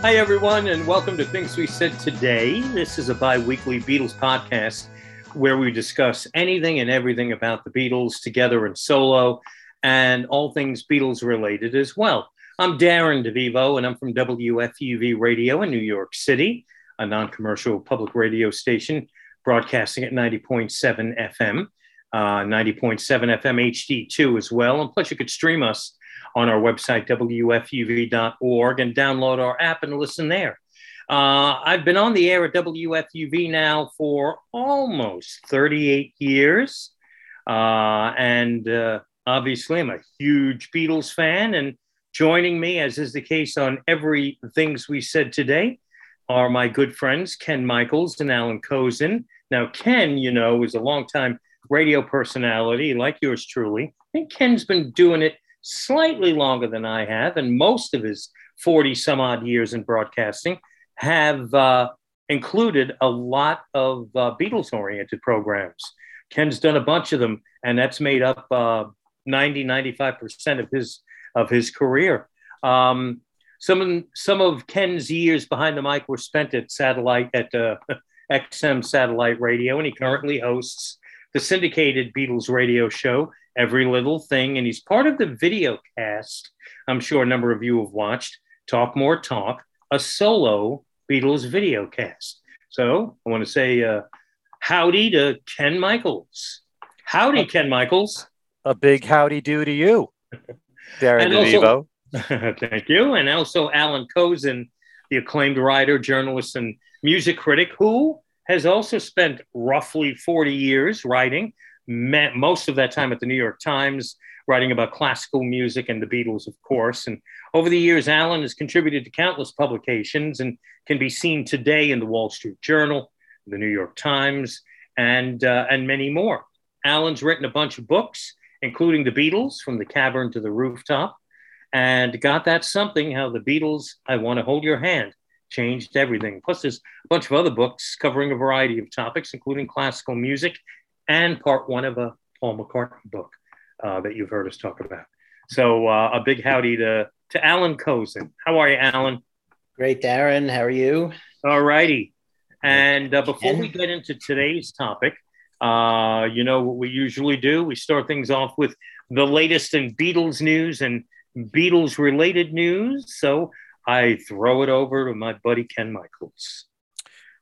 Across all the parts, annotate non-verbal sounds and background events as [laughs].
Hi, everyone, and welcome to Things We Said Today. This is a bi weekly Beatles podcast where we discuss anything and everything about the Beatles together and solo and all things Beatles related as well. I'm Darren DeVivo, and I'm from WFUV Radio in New York City, a non commercial public radio station broadcasting at 90.7 FM, uh, 90.7 FM HD2 as well. And plus, you could stream us on our website, WFUV.org, and download our app and listen there. Uh, I've been on the air at WFUV now for almost 38 years. Uh, and uh, obviously, I'm a huge Beatles fan. And joining me, as is the case on every Things We Said Today, are my good friends, Ken Michaels and Allan Kozinn. Now, Ken, you know, is a longtime radio personality like yours truly. I think Ken's been doing it slightly longer than I have, and most of his 40 some odd years in broadcasting have uh, included a lot of uh, Beatles oriented programs. Ken's done a bunch of them, and that's made up uh, 90, 95% of his, of his career. Um, some, of, some of Ken's years behind the mic were spent at satellite, at uh, XM satellite radio, and he currently hosts the syndicated Beatles radio show every little thing. And he's part of the video cast. I'm sure a number of you have watched Talk More Talk, a solo Beatles video cast. So I want to say uh, howdy to Ken Michaels. Howdy, Ken Michaels. A big howdy do to you, [laughs] Darren DeVivo. [laughs] thank you. And also Allan Kozinn, the acclaimed writer, journalist, and music critic, who has also spent roughly 40 years writing most of that time at the New York Times, writing about classical music and the Beatles, of course. And over the years, Alan has contributed to countless publications and can be seen today in the Wall Street Journal, the New York Times, and, uh, and many more. Alan's written a bunch of books, including The Beatles, From the Cavern to the Rooftop, and got that something how the Beatles, I Want to Hold Your Hand, changed everything. Plus, there's a bunch of other books covering a variety of topics, including classical music and part one of a Paul McCartney book uh, that you've heard us talk about. So uh, a big howdy to, to Allan Kozinn. How are you, Alan? Great, Darren. How are you? All righty. And uh, before we get into today's topic, uh, you know what we usually do? We start things off with the latest in Beatles news and Beatles related news. So I throw it over to my buddy Ken Michaels.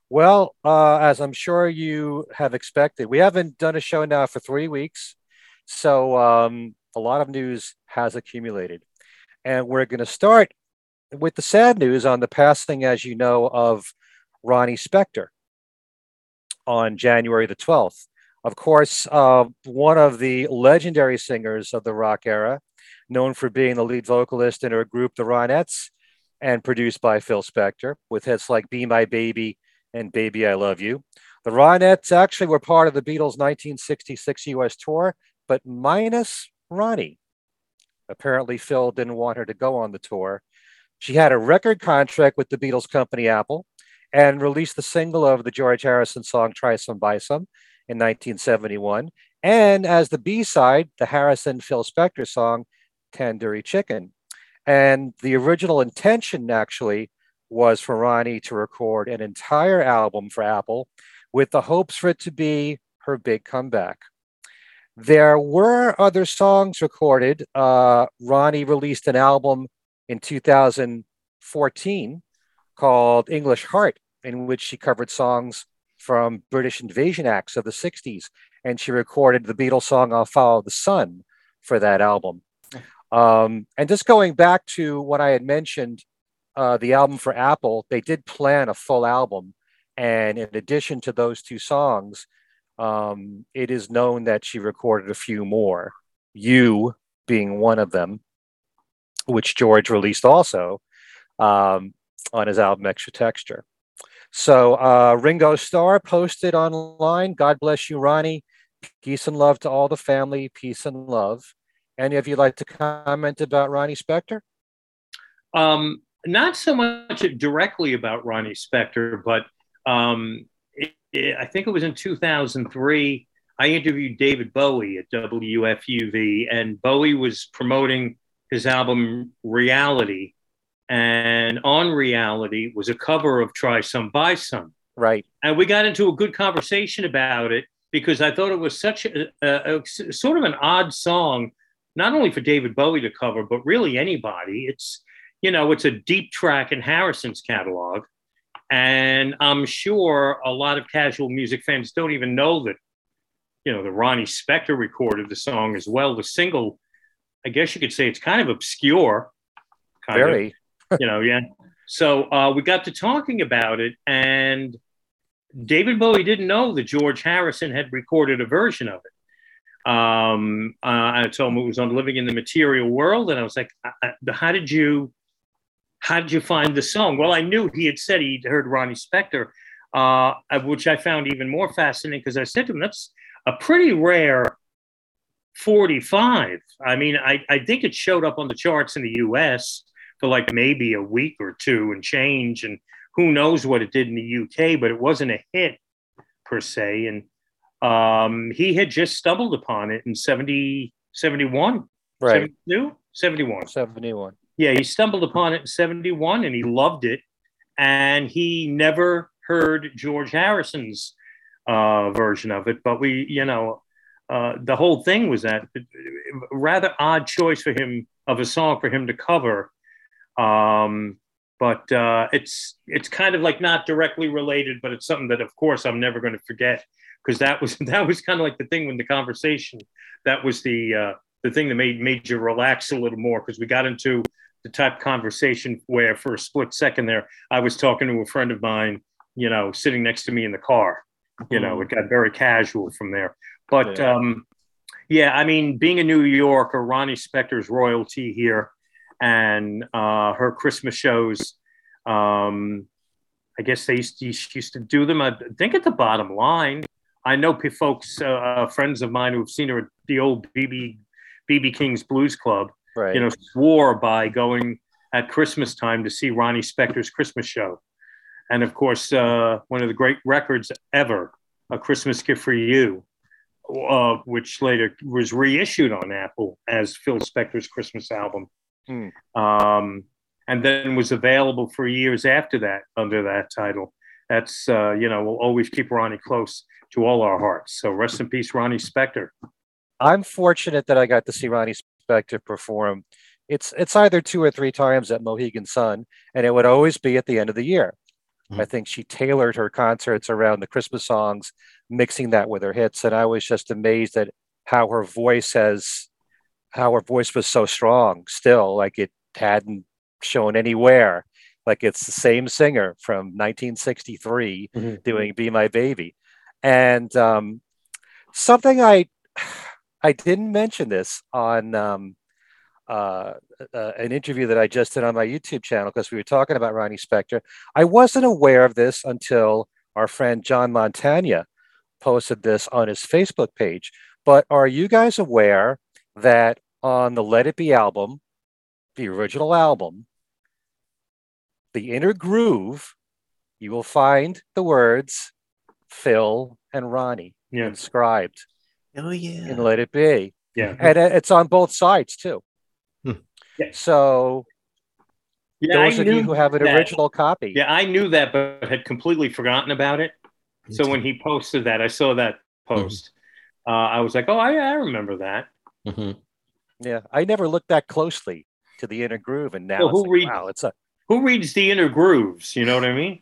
Well, uh, as I'm sure you have expected, we haven't done a show now for three weeks. So um, a lot of news has accumulated. And we're going to start with the sad news on the passing, as you know, of Ronnie Spector on January the 12th. Of course, uh, one of the legendary singers of the rock era, known for being the lead vocalist in her group, the Ronettes, and produced by Phil Spector, with hits like Be My Baby and Baby I Love You. The Ronettes actually were part of the Beatles' 1966 US tour, but minus Ronnie. Apparently, Phil didn't want her to go on the tour. She had a record contract with the Beatles company Apple and released the single of the George Harrison song Try Some Buy Some in 1971. And as the B side, the Harrison Phil Spector song Tandoori Chicken. And the original intention actually was for Ronnie to record an entire album for Apple with the hopes for it to be her big comeback. There were other songs recorded. Uh, Ronnie released an album in 2014 called English Heart, in which she covered songs from British invasion acts of the 60s. And she recorded the Beatles song I'll Follow the Sun for that album. Um, and just going back to what I had mentioned uh, the album for Apple, they did plan a full album. And in addition to those two songs, um, it is known that she recorded a few more, You being one of them, which George released also um, on his album Extra Texture. So uh, Ringo Starr posted online, God bless you, Ronnie. Peace and love to all the family. Peace and love. Any of you like to comment about Ronnie Spector? Um, not so much directly about Ronnie Spector, but um, it, it, I think it was in 2003. I interviewed David Bowie at WFUV, and Bowie was promoting his album Reality and on reality was a cover of Try Some Buy Some. Right. And we got into a good conversation about it because I thought it was such a, a, a, sort of an odd song, not only for David Bowie to cover, but really anybody. It's, you know, it's a deep track in Harrison's catalog. And I'm sure a lot of casual music fans don't even know that, you know, the Ronnie Spector recorded the song as well. The single, I guess you could say it's kind of obscure. Kind Very. Of, you know, yeah. So uh, we got to talking about it, and David Bowie didn't know that George Harrison had recorded a version of it. Um, uh, I told him it was on Living in the Material World, and I was like, "How did you, how did you find the song?" Well, I knew he had said he'd heard Ronnie Spector, uh, which I found even more fascinating because I said to him, "That's a pretty rare 45." I mean, I, I think it showed up on the charts in the U.S. for like maybe a week or two and change, and who knows what it did in the UK, but it wasn't a hit per se. And um, he had just stumbled upon it in 70, 71. Right. 72? 71. 71. Yeah, he stumbled upon it in 71 and he loved it. And he never heard George Harrison's uh, version of it. But we, you know, uh, the whole thing was that rather odd choice for him of a song for him to cover. Um, but uh, it's it's kind of like not directly related, but it's something that, of course, I'm never going to forget because that was [laughs] that was kind of like the thing when the conversation that was the uh, the thing that made made you relax a little more because we got into the type of conversation where for a split second there I was talking to a friend of mine, you know, sitting next to me in the car. You know, it got very casual from there. But yeah, um, yeah I mean, being a New Yorker, Ronnie Spector's royalty here and uh, her Christmas shows. Um, I guess they used to, used to do them. I think at the bottom line. I know folks, uh, uh, friends of mine who have seen her at the old BB BB King's Blues Club. Right. You know, swore by going at Christmas time to see Ronnie Spector's Christmas show, and of course, uh, one of the great records ever, "A Christmas Gift for You," uh, which later was reissued on Apple as Phil Spector's Christmas album. Hmm. Um, and then was available for years after that under that title. That's, uh, you know, we'll always keep Ronnie close to all our hearts. So rest in peace, Ronnie Spector. I'm fortunate that I got to see Ronnie Spector perform. It's it's either two or three times at Mohegan Sun, and it would always be at the end of the year. Mm-hmm. I think she tailored her concerts around the Christmas songs, mixing that with her hits, and I was just amazed at how her voice has how her voice was so strong still, like it hadn't shown anywhere. Like it's the same singer from 1963 mm-hmm. doing "Be My Baby," and um, something I I didn't mention this on um, uh, uh, an interview that I just did on my YouTube channel because we were talking about Ronnie Spector. I wasn't aware of this until our friend John Montagna posted this on his Facebook page. But are you guys aware that on the Let It Be album, the original album, the inner groove, you will find the words Phil and Ronnie yeah. inscribed. Oh yeah. And Let It Be. Yeah. And it's on both sides too. Hmm. Yeah. So yeah, those I of you who have an that. original copy. Yeah, I knew that, but had completely forgotten about it. So when he posted that, I saw that post. Mm-hmm. Uh, I was like, oh, I, I remember that. Mm-hmm. Yeah, I never looked that closely to the inner groove, and now well, who like, reads, wow, it's a who reads the inner grooves? You know what I mean?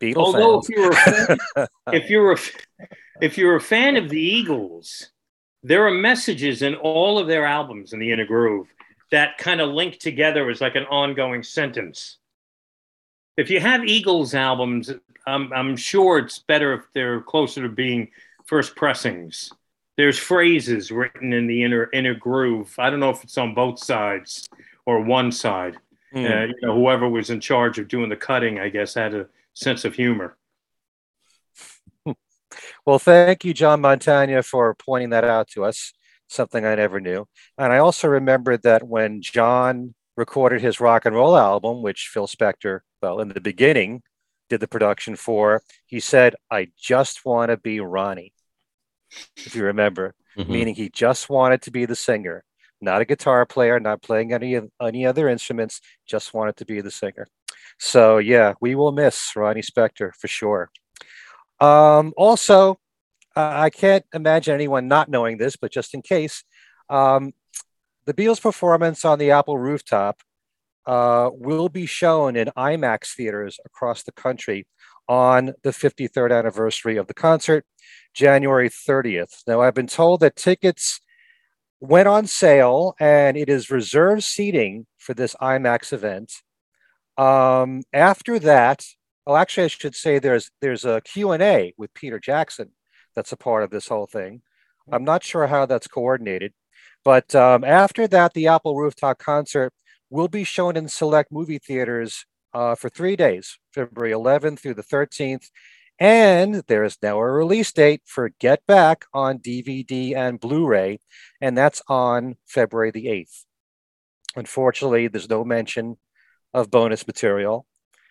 Beatles. Although fans. if you're a fan, [laughs] if you're a if you're a fan of the Eagles, there are messages in all of their albums in the inner groove that kind of link together as like an ongoing sentence. If you have Eagles albums, I'm, I'm sure it's better if they're closer to being first pressings there's phrases written in the inner inner groove. I don't know if it's on both sides or one side. Mm. Uh, you know, whoever was in charge of doing the cutting, I guess, had a sense of humor. [laughs] Well, thank you, John Montagna, for pointing that out to us. Something I never knew. And I also remembered that when John recorded his rock and roll album, which Phil Spector, well, in the beginning, did the production for, he said, I just want to be Ronnie if you remember, mm-hmm. meaning he just wanted to be the singer. not a guitar player, not playing any any other instruments, just wanted to be the singer. So yeah, we will miss Ronnie Spector for sure. Um, also, uh, I can't imagine anyone not knowing this, but just in case, um, the Beatles' performance on the Apple rooftop uh, will be shown in IMAX theaters across the country on the 53rd anniversary of the concert, January 30th. Now, I've been told that tickets went on sale and it is reserved seating for this IMAX event. Um, after that, oh, actually, I should say there's there's a Q&A with Peter Jackson that's a part of this whole thing. I'm not sure how that's coordinated, but um, after that, the Apple Rooftop concert will be shown in select movie theaters uh, for three days, February 11th through the 13th. And there is now a release date for Get Back on DVD and Blu ray, and that's on February the 8th. Unfortunately, there's no mention of bonus material.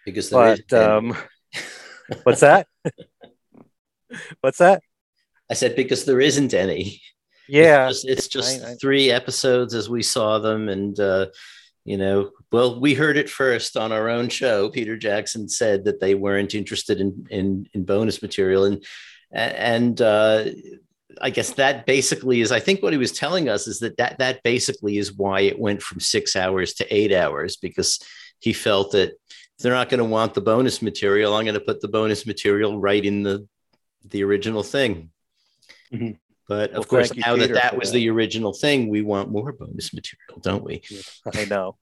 Because but, um, [laughs] what's that? [laughs] what's that? I said because there isn't any. [laughs] Yeah, it's just, it's just I, I, three episodes as we saw them, and uh, you know, well, we heard it first on our own show. Peter Jackson said that they weren't interested in in, in bonus material, and and uh, I guess that basically is. I think what he was telling us is that that that basically is why it went from six hours to eight hours because he felt that if they're not going to want the bonus material, I'm going to put the bonus material right in the the original thing. Mm-hmm. But of well, course, now that that was that. the original thing, we want more bonus material, don't we? [laughs] I know.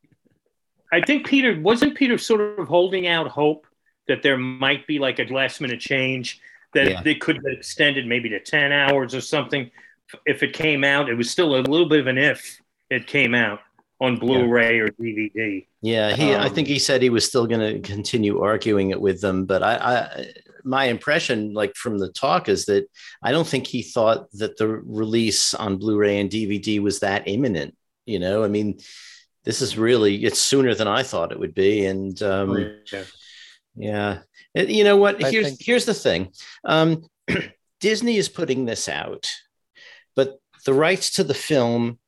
I think Peter wasn't Peter sort of holding out hope that there might be like a last minute change that yeah. they could have extended maybe to 10 hours or something if it came out. It was still a little bit of an if it came out on Blu-ray yeah. or DVD. Yeah, he. Um, I think he said he was still going to continue arguing it with them, but I, I, my impression, like from the talk, is that I don't think he thought that the release on Blu-ray and DVD was that imminent. You know, I mean, this is really it's sooner than I thought it would be, and um, oh, yeah. yeah. It, you know what? Here's think- here's the thing. Um, [clears throat] Disney is putting this out, but the rights to the film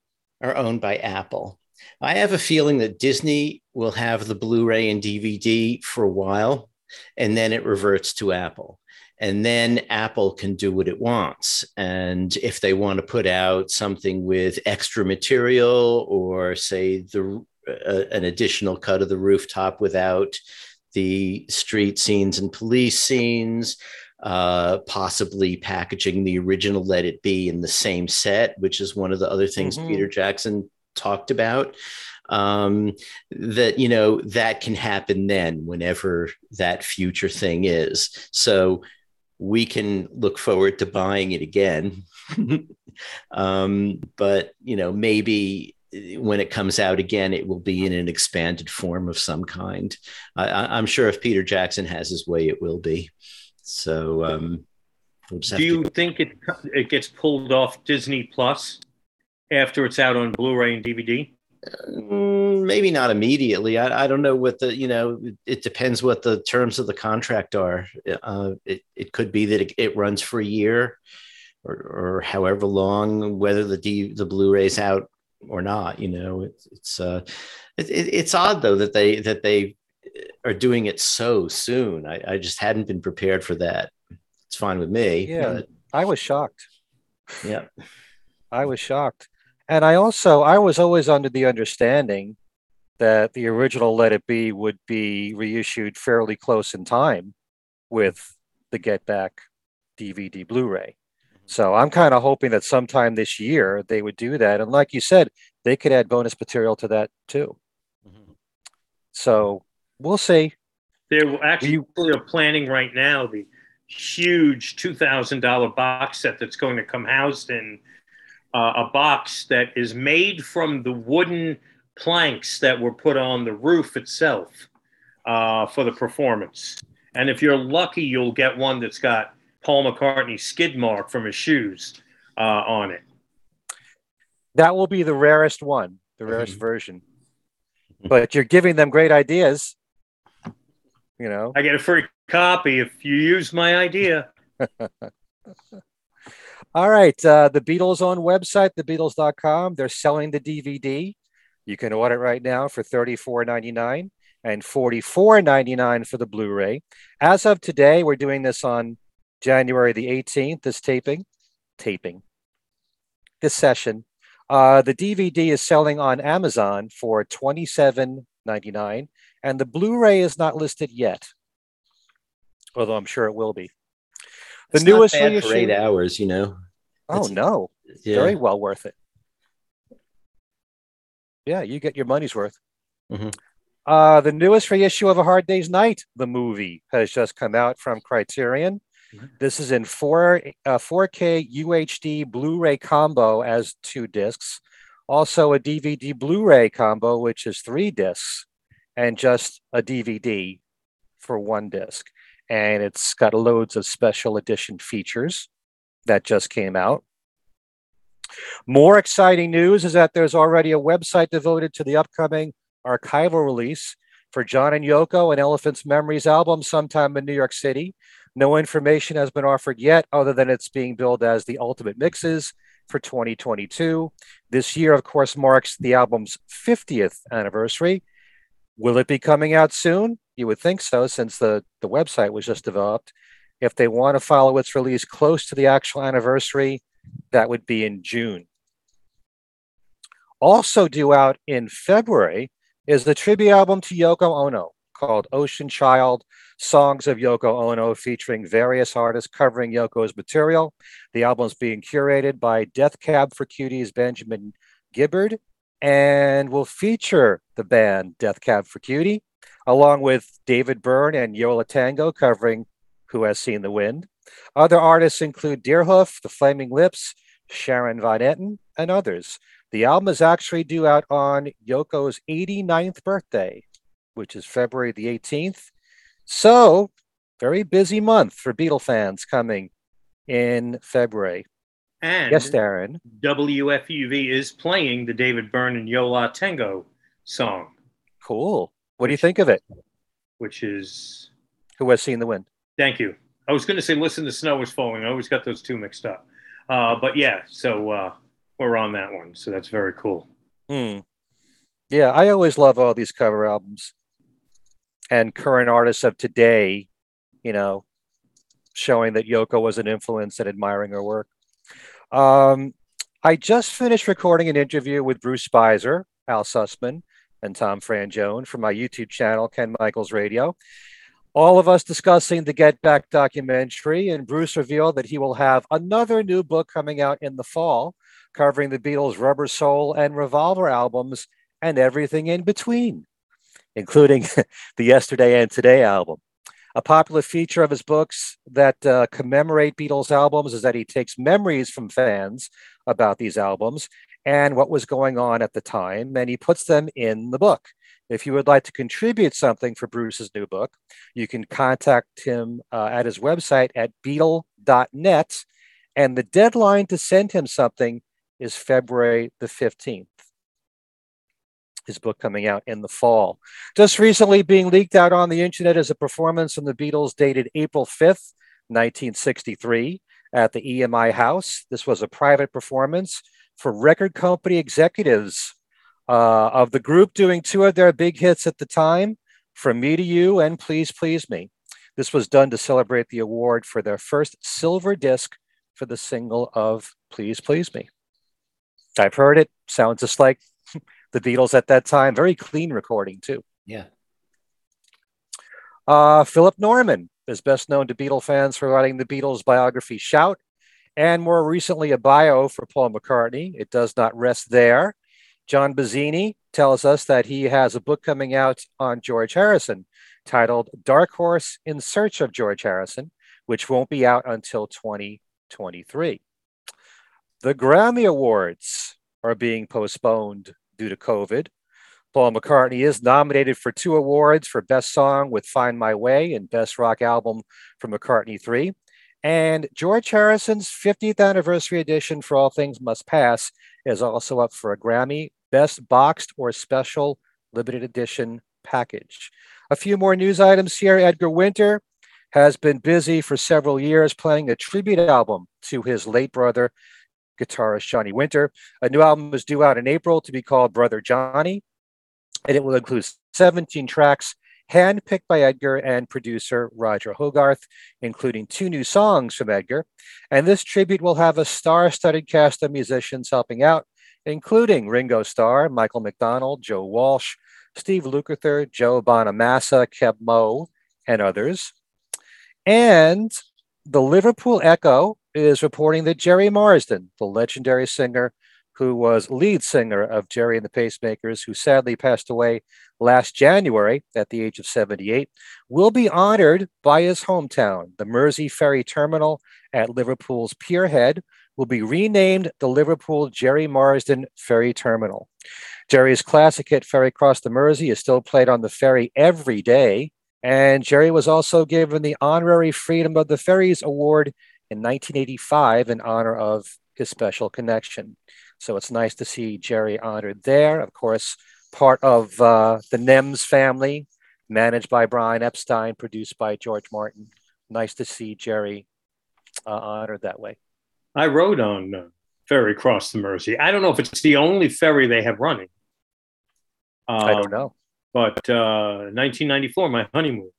are owned by Apple. I have a feeling that Disney will have the Blu-ray and DVD for a while, and then it reverts to Apple. And then Apple can do what it wants. And if they want to put out something with extra material or say the uh, an additional cut of the rooftop without the street scenes and police scenes, uh, possibly packaging the original Let It Be in the same set, which is one of the other things mm-hmm. Peter Jackson talked about um, that you know that can happen then whenever that future thing is. So we can look forward to buying it again. [laughs] Um, but you know maybe when it comes out again it will be in an expanded form of some kind. I, am sure if peter jackson has his way it will be. So um, we'll do you to- think it it gets pulled off disney plus after it's out on Blu-ray and DVD? Mm, maybe not immediately. I, I don't know what the you know. It depends what the terms of the contract are. Uh, it it could be that it, it runs for a year, or, or however long. Whether the D, the Blu-ray's out or not, you know, it's it's uh, it, it, it's odd though that they that they are doing it so soon. I, I just hadn't been prepared for that. It's fine with me. Yeah, but... I was shocked. Yeah, I was shocked. And I also I was always under the understanding that the original Let It Be would be reissued fairly close in time with the Get Back DVD Blu-ray. Mm-hmm. So I'm kind of hoping that sometime this year they would do that. And like you said, they could add bonus material to that too. Mm-hmm. So we'll see. They're actually we, planning right now the huge two thousand dollar box set that's going to come housed in uh, a box that is made from the wooden planks that were put on the roof itself uh, for the performance. And if you're lucky, you'll get one that's got Paul McCartney's skid mark from his shoes uh, on it. That will be the rarest one, the rarest mm-hmm. version. But you're giving them great ideas. You know, I get a free copy if you use my idea. [laughs] All right. Uh, the Beatles' own website, thebeatles.com, they're selling the DVD. You can order it right now for $34.99 and $44.99 for the Blu ray. As of today, we're doing this on January the 18th, this taping, taping, this session. Uh, the DVD is selling on Amazon for $27.99, and the Blu ray is not listed yet, although I'm sure it will be. The it's newest reissue. For eight hours, you know. Oh, it's, no. Yeah. Very well worth it. Yeah, you get your money's worth. Mm-hmm. Uh, the newest reissue of A Hard Day's Night, the movie, has just come out from Criterion. Mm-hmm. This is in four uh, 4K UHD Blu-ray combo as two discs, also a DVD Blu-ray combo, which is three discs, and just a DVD for one disc. And it's got loads of special edition features that just came out. More exciting news is that there's already a website devoted to the upcoming archival release for John and Yoko and Elephant's Memories album sometime in New York City. No information has been offered yet, other than it's being billed as the Ultimate Mixes for 2022. This year, of course, marks the album's 50th anniversary. Will it be coming out soon? You would think so, since the, the website was just developed. If they want to follow its release close to the actual anniversary, that would be in June. Also due out in February is the tribute album to Yoko Ono called Ocean Child Songs of Yoko Ono, featuring various artists covering Yoko's material. The album is being curated by Death Cab for Cutie's Benjamin Gibbard and will feature the band Death Cab for Cutie, along with David Byrne and Yo La Tengo covering Who Has Seen the Wind. Other artists include Deerhoof, The Flaming Lips, Sharon Van Etten, and others. The album is actually due out on Yoko's 89th birthday, which is February the 18th. So, very busy month for Beatle fans coming in February. And yes, Darren. WFUV is playing the David Byrne and Yo La Tengo song. Cool. What do you think of it? Which is Who Has Seen the Wind? Thank you. I was going to say, listen, the snow is falling. I always got those two mixed up. Uh, but yeah, so uh, we're on that one. So that's very cool. Hmm. Yeah, I always love all these cover albums and current artists of today, you know, showing that Yoko was an influence and admiring her work. Um, I just finished recording an interview with Bruce Spizer, Al Sussman, and Tom Frangione from my YouTube channel, Ken Michaels Radio all of us discussing the Get Back documentary, and Bruce revealed that he will have another new book coming out in the fall, covering the Beatles' Rubber Soul and Revolver albums and everything in between, including [laughs] the Yesterday and Today album. A popular feature of his books that uh, commemorate Beatles albums is that he takes memories from fans about these albums and what was going on at the time, and he puts them in the book. If you would like to contribute something for Bruce's new book, you can contact him uh, at his website at beatle.net. And the deadline to send him something is February the 15th. His book coming out in the fall. Just recently being leaked out on the internet is a performance from the Beatles dated April 5th, 1963, at the EMI House. This was a private performance for record company executives uh, of the group doing two of their big hits at the time, From Me to You and Please Please Me. This was done to celebrate the award for their first silver disc for the single of Please Please Me. I've heard it, sounds just like [laughs] the Beatles at that time. Very clean recording, too. Yeah. Uh, Philip Norman is best known to Beatle fans for writing the Beatles biography Shout, and more recently a bio for Paul McCartney. It does not rest there. John Bazzini tells us that he has a book coming out on George Harrison titled Dark Horse in Search of George Harrison, which won't be out until 2023. The Grammy Awards are being postponed due to COVID. Paul McCartney is nominated for two awards for Best Song with Find My Way and Best Rock Album for McCartney 3. And George Harrison's 50th anniversary edition for All Things Must Pass is also up for a Grammy best boxed or special limited edition package. A few more news items here. Edgar Winter has been busy for several years playing a tribute album to his late brother, guitarist Johnny Winter. A new album is due out in April to be called Brother Johnny, and it will include 17 tracks handpicked by Edgar and producer Roger Hogarth, including two new songs from Edgar. And this tribute will have a star studded cast of musicians helping out, including Ringo Starr, Michael McDonald, Joe Walsh, Steve Lukather, Joe Bonamassa, Keb Mo, and others. And the Liverpool Echo is reporting that Gerry Marsden, the legendary singer who was lead singer of Gerry and the Pacemakers, who sadly passed away last January at the age of 78, will be honored by his hometown. The Mersey Ferry Terminal at Liverpool's Pierhead will be renamed the Liverpool Gerry Marsden Ferry Terminal. Gerry's classic hit Ferry Cross the Mersey is still played on the ferry every day. And Gerry was also given the Honorary Freedom of the Ferries Award in 1985 in honor of his special connection. So it's nice to see Gerry honored there. Of course, part of uh, the NEMS family, managed by Brian Epstein, produced by George Martin. Nice to see Gerry uh, honored that way. I rode on uh, ferry across the Mersey. I don't know if it's the only ferry they have running. I don't um, know. But 1994, uh, my honeymoon,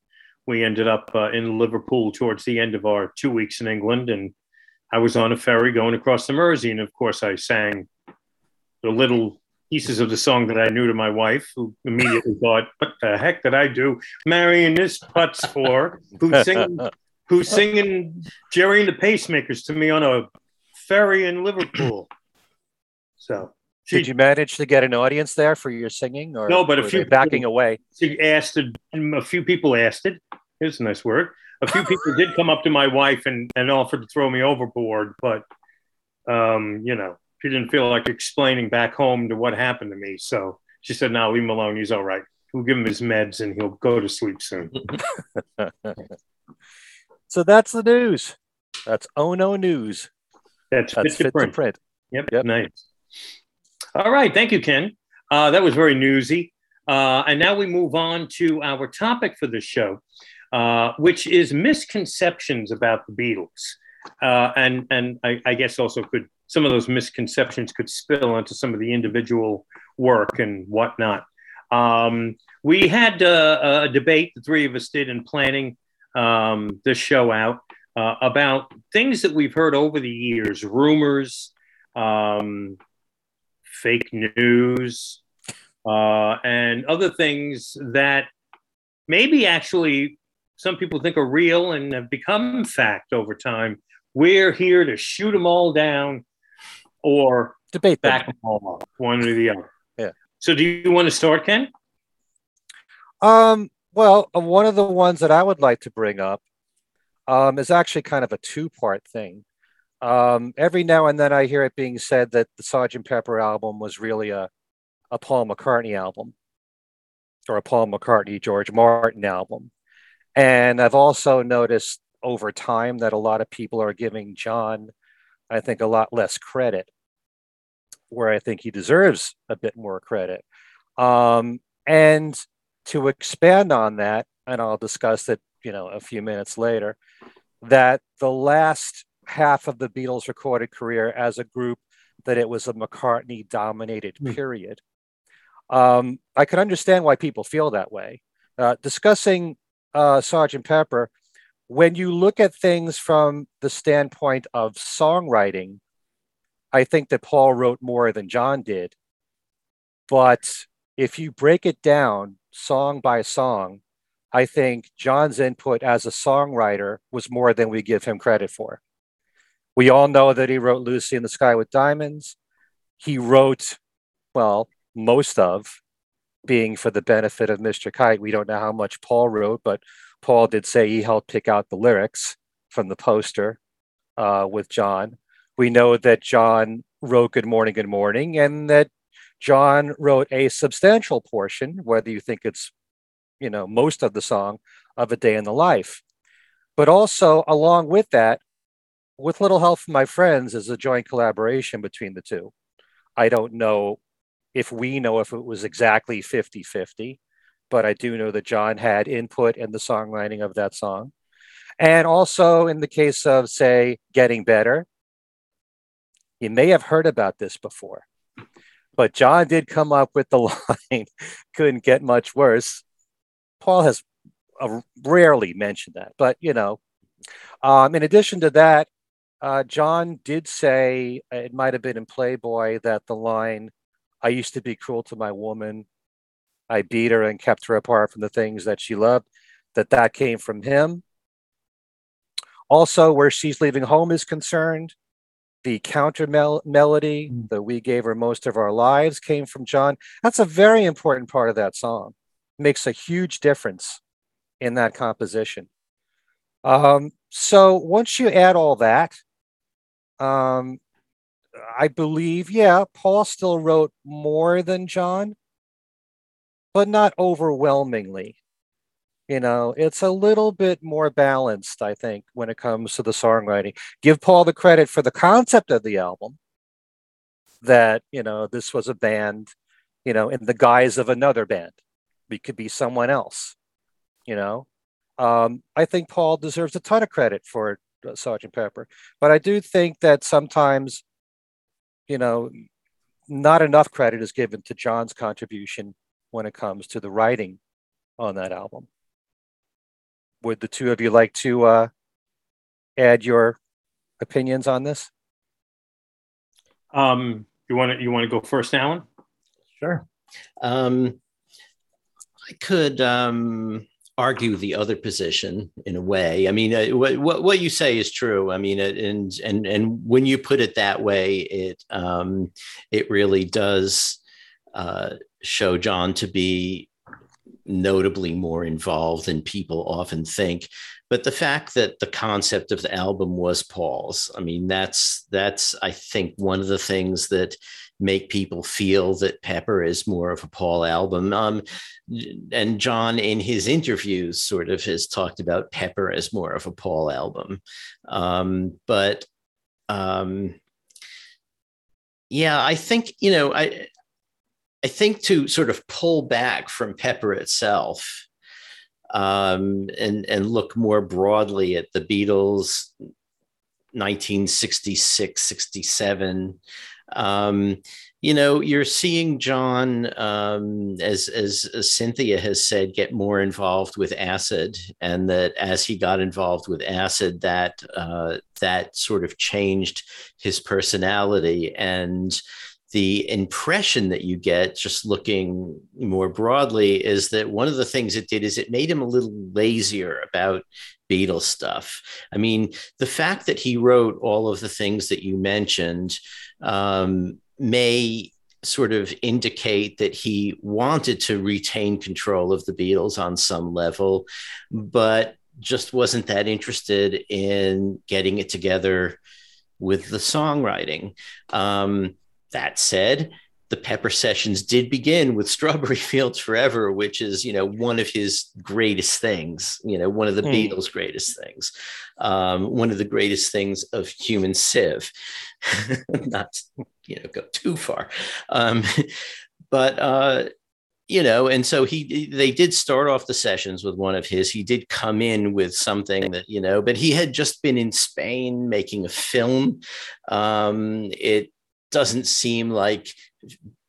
we ended up uh, in Liverpool towards the end of our two weeks in England, and I was on a ferry going across the Mersey, and of course, I sang the little pieces of the song that I knew to my wife, who immediately [laughs] thought, "What the heck did I do marrying this putz for? Who's singing, who's singing Gerry and the Pacemakers to me on a ferry in Liverpool?" [clears throat] So, she, did you manage to get an audience there for your singing, or no? But a few backing away. She asked it. A few people asked it. Here's a nice word a few people did come up to my wife and, and offered to throw me overboard, but um, you know, she didn't feel like explaining back home to what happened to me. So she said, "No, leave him alone. He's all right. We'll give him his meds and he'll go to sleep soon." [laughs] so that's the news. That's oh no news. That's, that's fit, to, print. to print. Yep, yep. Nice. All right. Thank you, Ken. Uh, that was very newsy. Uh, and now we move on to our topic for the show uh, which is misconceptions about the Beatles. Uh, and and I, I, guess also could some of those misconceptions could spill onto some of the individual work and whatnot. Um, we had uh, a debate, the three of us did in planning um, this show out uh, about things that we've heard over the years, rumors, um, fake news, uh, and other things that maybe actually some people think are real and have become fact over time. We're here to shoot them all down or debate back them all up, one or the other. Yeah. So, do you want to start, Ken? Um, well, uh, one of the ones that I would like to bring up um, is actually kind of a two part thing. Um, every now and then I hear it being said that the Sgt. Pepper album was really a, a Paul McCartney album or a Paul McCartney, George Martin album. And I've also noticed over time that a lot of people are giving John, I think, a lot less credit, where I think he deserves a bit more credit. Um, and to expand on that, and I'll discuss it, you know, a few minutes later, that the last half of the Beatles' recorded career as a group, that it was a McCartney dominated mm. period. Um, I can understand why people feel that way. Uh, discussing uh, Sergeant Pepper, when you look at things from the standpoint of songwriting, I think that Paul wrote more than John did. But if you break it down song by song, I think John's input as a songwriter was more than we give him credit for. We all know that he wrote Lucy in the Sky with Diamonds. He wrote, well, most of being for the benefit of Mr. Kite. We don't know how much Paul wrote, but Paul did say he helped pick out the lyrics from the poster uh, with John. We know that John wrote Good Morning, Good Morning, and that John wrote a substantial portion, whether you think it's, you know, most of the song of A Day in the Life. But also, along with that, with little help from my friends, is a joint collaboration between the two. I don't know if we know if it was exactly 50 50, but I do know that John had input in the songwriting of that song. And also in the case of, say, getting better, you may have heard about this before, but John did come up with the [laughs] line, couldn't get much worse. Paul has uh, rarely mentioned that, but you know, um, in addition to that, uh, John did say it might have been in Playboy that the line, I used to be cruel to my woman. I beat her and kept her apart from the things that she loved, that that came from him. Also, where she's leaving home is concerned, the counter mel- melody mm. that we gave her most of our lives came from John. That's a very important part of that song. Makes a huge difference in that composition. Um, so once you add all that, um, I believe, yeah, Paul still wrote more than John, but not overwhelmingly. You know, it's a little bit more balanced, I think, when it comes to the songwriting. Give Paul the credit for the concept of the album that, you know, this was a band, you know, in the guise of another band. It could be someone else, you know. Um, I think Paul deserves a ton of credit for uh, Sergeant Pepper, but I do think that sometimes, you know, not enough credit is given to John's contribution when it comes to the writing on that album would the two of you like to uh, add your opinions on this? Um, you want to you want to go first, Alan? Sure. Um, I could um, argue the other position in a way. I mean, uh, what what you say is true. I mean, and and and when you put it that way, it um, it really does uh, show John to be notably more involved than people often think but the fact that the concept of the album was paul's i mean that's that's i think one of the things that make people feel that pepper is more of a paul album um, and john in his interviews sort of has talked about pepper as more of a paul album um, but um, yeah i think you know i I think to sort of pull back from Pepper itself um, and and look more broadly at the Beatles, 1966, 67. Um, you know, you're seeing John, um, as, as, Cynthia has said, get more involved with acid, and that as he got involved with acid, that uh, that sort of changed his personality and the impression that you get just looking more broadly is that one of the things it did is it made him a little lazier about Beatles stuff. I mean, the fact that he wrote all of the things that you mentioned um, may sort of indicate that he wanted to retain control of the Beatles on some level, but just wasn't that interested in getting it together with the songwriting. Um, that said, the Pepper sessions did begin with Strawberry [laughs] Fields Forever, which is, you know, one of his greatest things, you know, one of the mm. Beatles' greatest things, um, one of the greatest things of human civ. [laughs] Not, you know, go too far. Um, [laughs] but, uh, you know, and so he, they did start off the sessions with one of his. He did come in with something that, you know, but he had just been in Spain making a film. Um, it, doesn't seem like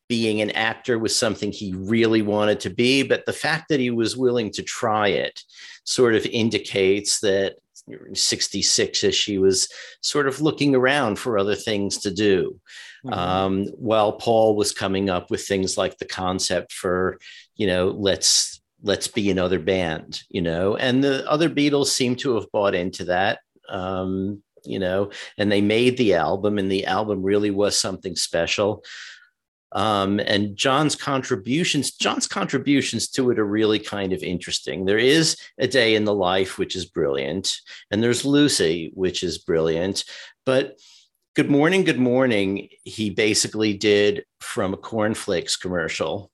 being an actor was something he really wanted to be, but the fact that he was willing to try it sort of indicates that 66 ish, he was sort of looking around for other things to do. Mm-hmm. Um, while Paul was coming up with things like the concept for, you know, let's let's be another band, you know, and the other Beatles seem to have bought into that. Um, you know, and they made the album, and the album really was something special. Um, and John's contributions, John's contributions to it are really kind of interesting. There is a day in the life, which is brilliant, and there's Lucy, which is brilliant. But Good Morning, Good Morning, he basically did from a cornflakes commercial.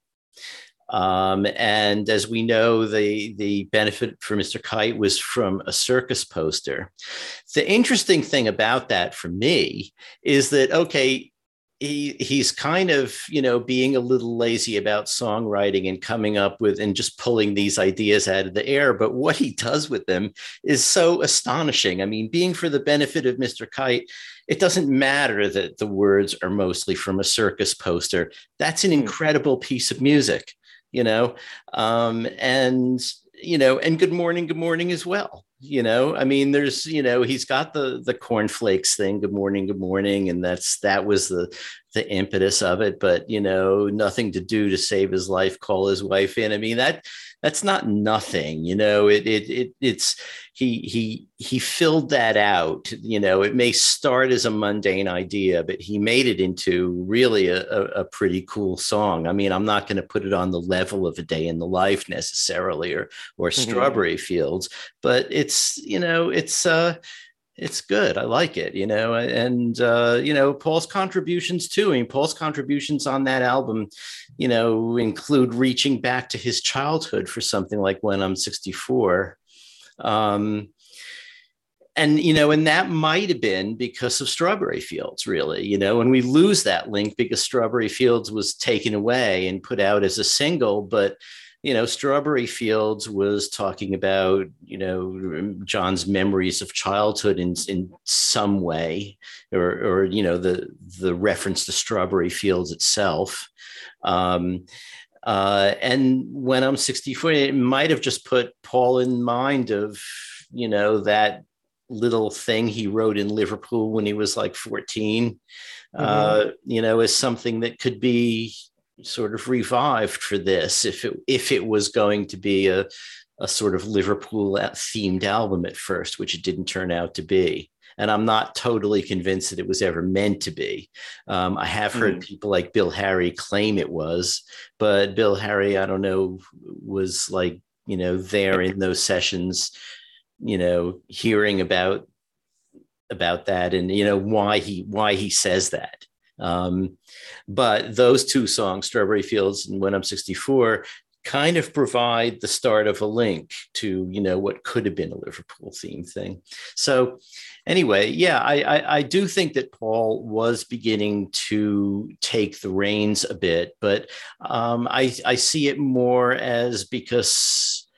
Um, and as we know, the, the benefit for Mr. Kite was from a circus poster. The interesting thing about that for me is that, okay, he he's kind of you know being a little lazy about songwriting and coming up with and just pulling these ideas out of the air but what he does with them is so astonishing. I mean being for the benefit of mr kite it doesn't matter that the words are mostly from a circus poster. That's an hmm. incredible piece of music you know? Um, and you know and good morning good morning as well you know i mean there's you know he's got the the cornflakes thing good morning good morning and that's that was the the impetus of it but you know nothing to do to save his life call his wife in. I mean that that's not nothing you know it it, it it's he he he filled that out you know it may start as a mundane idea but he made it into really a, a, a pretty cool song i mean i'm not going to put it on the level of a day in the life necessarily or or mm-hmm. strawberry fields but it's you know it's uh it's good. I like it, you know, and uh, you know Paul's contributions too. I mean, Paul's contributions on that album, you know, include reaching back to his childhood for something like "When I'm 64," um, and you know, and that might have been because of Strawberry Fields, really, you know, and we lose that link because Strawberry Fields was taken away and put out as a single, but you know, Strawberry Fields was talking about, you know, John's memories of childhood in, in some way, or, or, you know, the, the reference to Strawberry Fields itself. Um, uh, and when I'm 64, it might have just put Paul in mind of, you know, that little thing he wrote in Liverpool when he was like 14, mm-hmm. uh, you know, as something that could be sort of revived for this if it if it was going to be a a sort of Liverpool themed album at first, which it didn't turn out to be. And I'm not totally convinced that it was ever meant to be. Um, I have heard mm. people like Bill Harry claim it was, but Bill Harry, I don't know, was like, you know, there in those sessions, you know, hearing about about that and you know why he why he says that um, but those two songs, Strawberry Fields and When I'm 64, kind of provide the start of a link to you know what could have been a Liverpool theme thing. So anyway, yeah, I, I, I do think that Paul was beginning to take the reins a bit, but um, I I see it more as because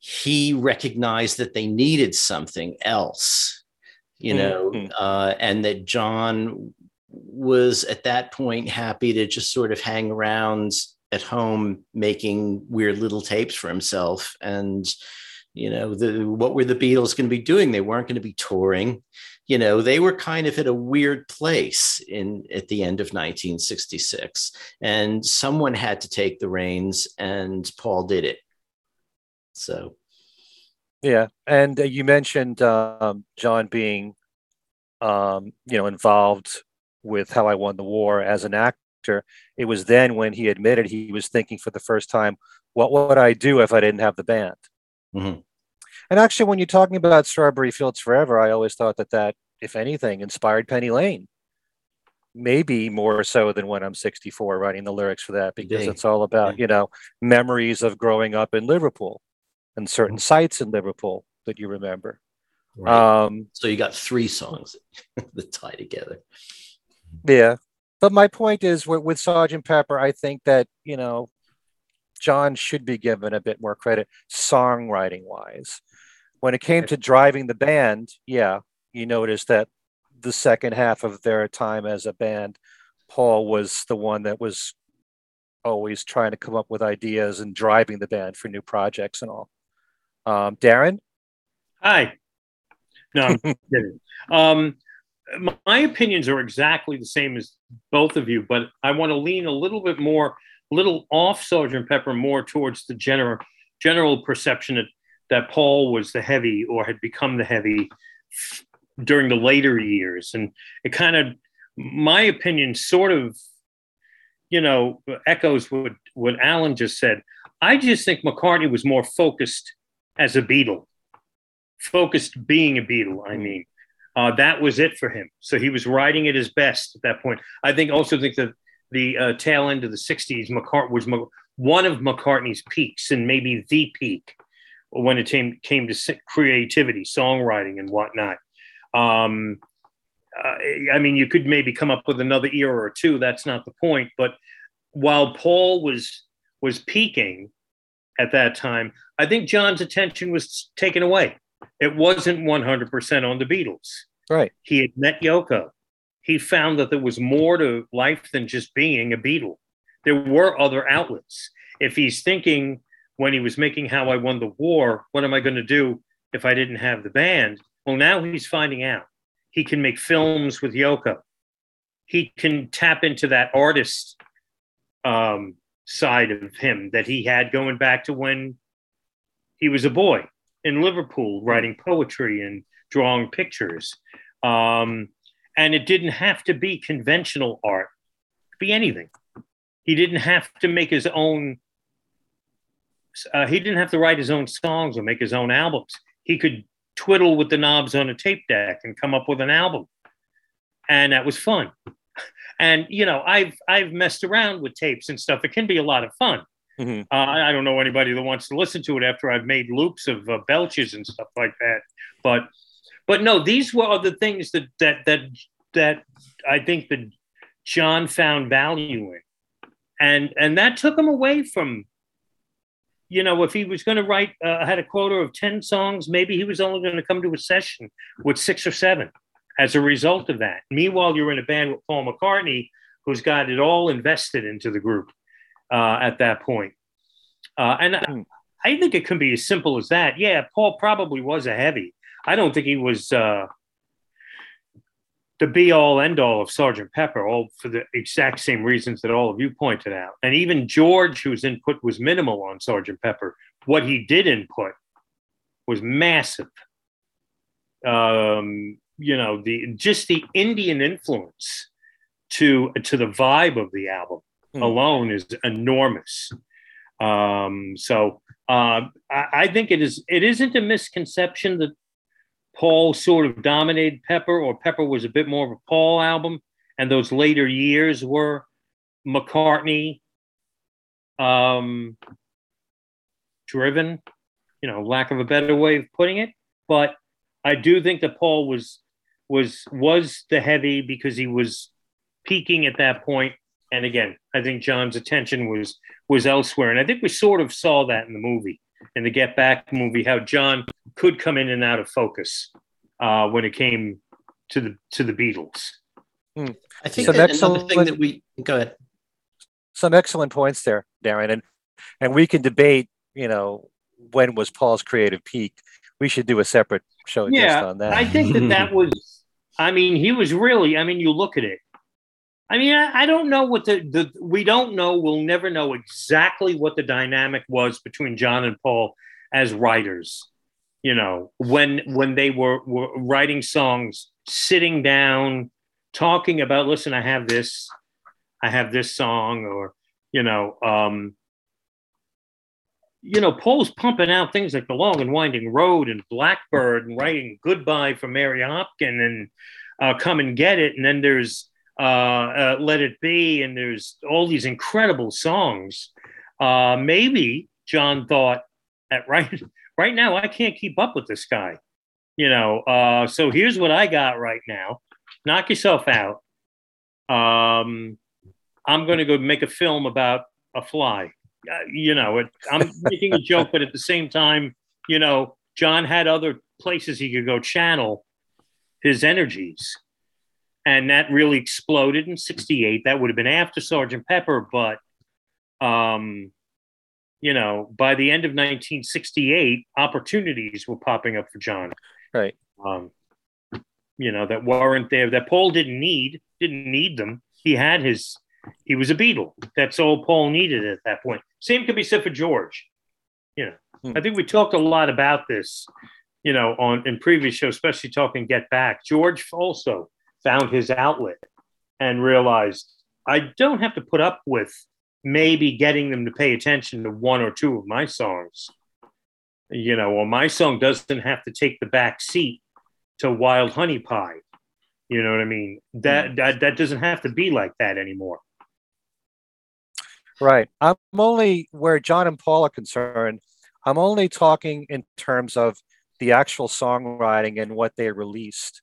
he recognized that they needed something else you know, mm-hmm. uh, and that John was at that point happy to just sort of hang around at home making weird little tapes for himself. And you know the what were the beatles going to be doing? They weren't going to be touring. You know they were kind of at a weird place in at the end of 1966 and someone had to take the reins and paul did it. So. Yeah, and uh, you mentioned um, John being, um, you know, involved with How I Won the War as an actor. It was then when he admitted he was thinking for the first time, "What would I do if I didn't have the band?" Mm-hmm. And actually, when you're talking about Strawberry Fields Forever, I always thought that that, if anything, inspired Penny Lane. Maybe more so than when I'm 64 writing the lyrics for that, because it's all about you know memories of growing up in Liverpool and certain mm-hmm. sites in Liverpool that you remember. Right. Um, so you got three songs [laughs] that tie together. Yeah. But my point is with, with Sergeant Pepper, I think that, you know, John should be given a bit more credit songwriting wise. When it came to driving the band, yeah, you noticed that the second half of their time as a band, Paul was the one that was always trying to come up with ideas and driving the band for new projects and all. Um, Darren? Hi. No, I'm [laughs] um, my opinions are exactly the same as both of you, but I want to lean a little bit more, a little off Sergeant Pepper, more towards the general general perception that, that Paul was the heavy or had become the heavy during the later years. And it kind of, my opinion, sort of, you know, echoes what, what Allan just said. I just think McCartney was more focused as a Beatle, focused being a Beatle. I mean, uh, that was it for him. So he was writing at his best at that point. I think also think that the uh, tail end of the '60s, McCart was one of McCartney's peaks and maybe the peak when it came came to creativity, songwriting, and whatnot. Um, uh, I mean, you could maybe come up with another era or two. That's not the point. But while Paul was was peaking at that time, I think John's attention was taken away. It wasn't 100% on the Beatles. Right. He had met Yoko. He found that there was more to life than just being a Beatle. There were other outlets. If he's thinking when he was making How I Won the War, what am I going to do if I didn't have the band? Well, now he's finding out. He can make films with Yoko. He can tap into that artist um, side of him that he had going back to when he was a boy in Liverpool writing poetry and drawing pictures. Um, and it didn't have to be conventional art, be anything. He didn't have to make his own, uh, he didn't have to write his own songs or make his own albums. He could twiddle with the knobs on a tape deck and come up with an album. And that was fun. [laughs] And you know, I've I've messed around with tapes and stuff. It can be a lot of fun. Mm-hmm. Uh, I don't know anybody that wants to listen to it after I've made loops of uh, belches and stuff like that. But but no, these were the things that that that that I think that John found value in, and and that took him away from. You know, if he was going to write, uh, had a quota of ten songs, maybe he was only going to come to a session with six or seven as a result of that. Meanwhile, you're in a band with Paul McCartney, who's got it all invested into the group uh, at that point. Uh, and mm. I think it can be as simple as that. Yeah, Paul probably was a heavy. I don't think he was uh, the be all end all of Sergeant Pepper, all for the exact same reasons that all of you pointed out. And even George, whose input was minimal on Sergeant Pepper, what he did input was massive. Um, you know the just the Indian influence to to the vibe of the album mm. alone is enormous. Um, so uh, I, I, think it is it isn't a misconception that Paul sort of dominated Pepper, or Pepper was a bit more of a Paul album, and those later years were McCartney um, driven. You know, lack of a better way of putting it, but I do think that Paul was was was the heavy because he was peaking at that point. And again, I think John's attention was was elsewhere, and I think we sort of saw that in the movie, in the Get Back movie, how John could come in and out of focus uh, when it came to the to the Beatles. Hmm. I think some that another thing that we go ahead. Some excellent points there, Darren, and and we can debate, you know, when was Paul's creative peak. We should do a separate show yeah, just on that. I think that that [laughs] was I mean, he was really, I mean, you look at it. I mean, I, I don't know what the, the, we don't know, we'll never know exactly what the dynamic was between John and Paul as writers. You know, when when they were, were writing songs, sitting down, talking about, listen, I have this, I have this song, or, you know, um, you know, Paul's pumping out things like The Long and Winding Road and Blackbird and writing Goodbye for Mary Hopkin and uh, Come and Get It. And then there's uh, uh, Let It Be. And there's all these incredible songs. Uh, maybe John thought that [laughs] right, right now I can't keep up with this guy. You know, uh, so here's what I got right now. Knock yourself out. Um, I'm going to go make a film about a fly uh, you know, it, I'm making a joke, but at the same time, you know, John had other places he could go channel his energies. And that really exploded in 68. That would have been after Sergeant Pepper, but, um, you know, by the end of 1968, opportunities were popping up for John. Right. Um, you know, that weren't there, that Paul didn't need, didn't need them. He had his, he was a Beatle. That's all Paul needed at that point. Same could be said for George. You know, hmm. I think we talked a lot about this, you know, on in previous shows, especially talking Get Back. George also found his outlet and realized I don't have to put up with maybe getting them to pay attention to one or two of my songs. You know, or my song doesn't have to take the back seat to Wild Honey Pie. You know what I mean? That, hmm. that that doesn't have to be like that anymore. Right. I'm only where John and Paul are concerned. I'm only talking in terms of the actual songwriting and what they released.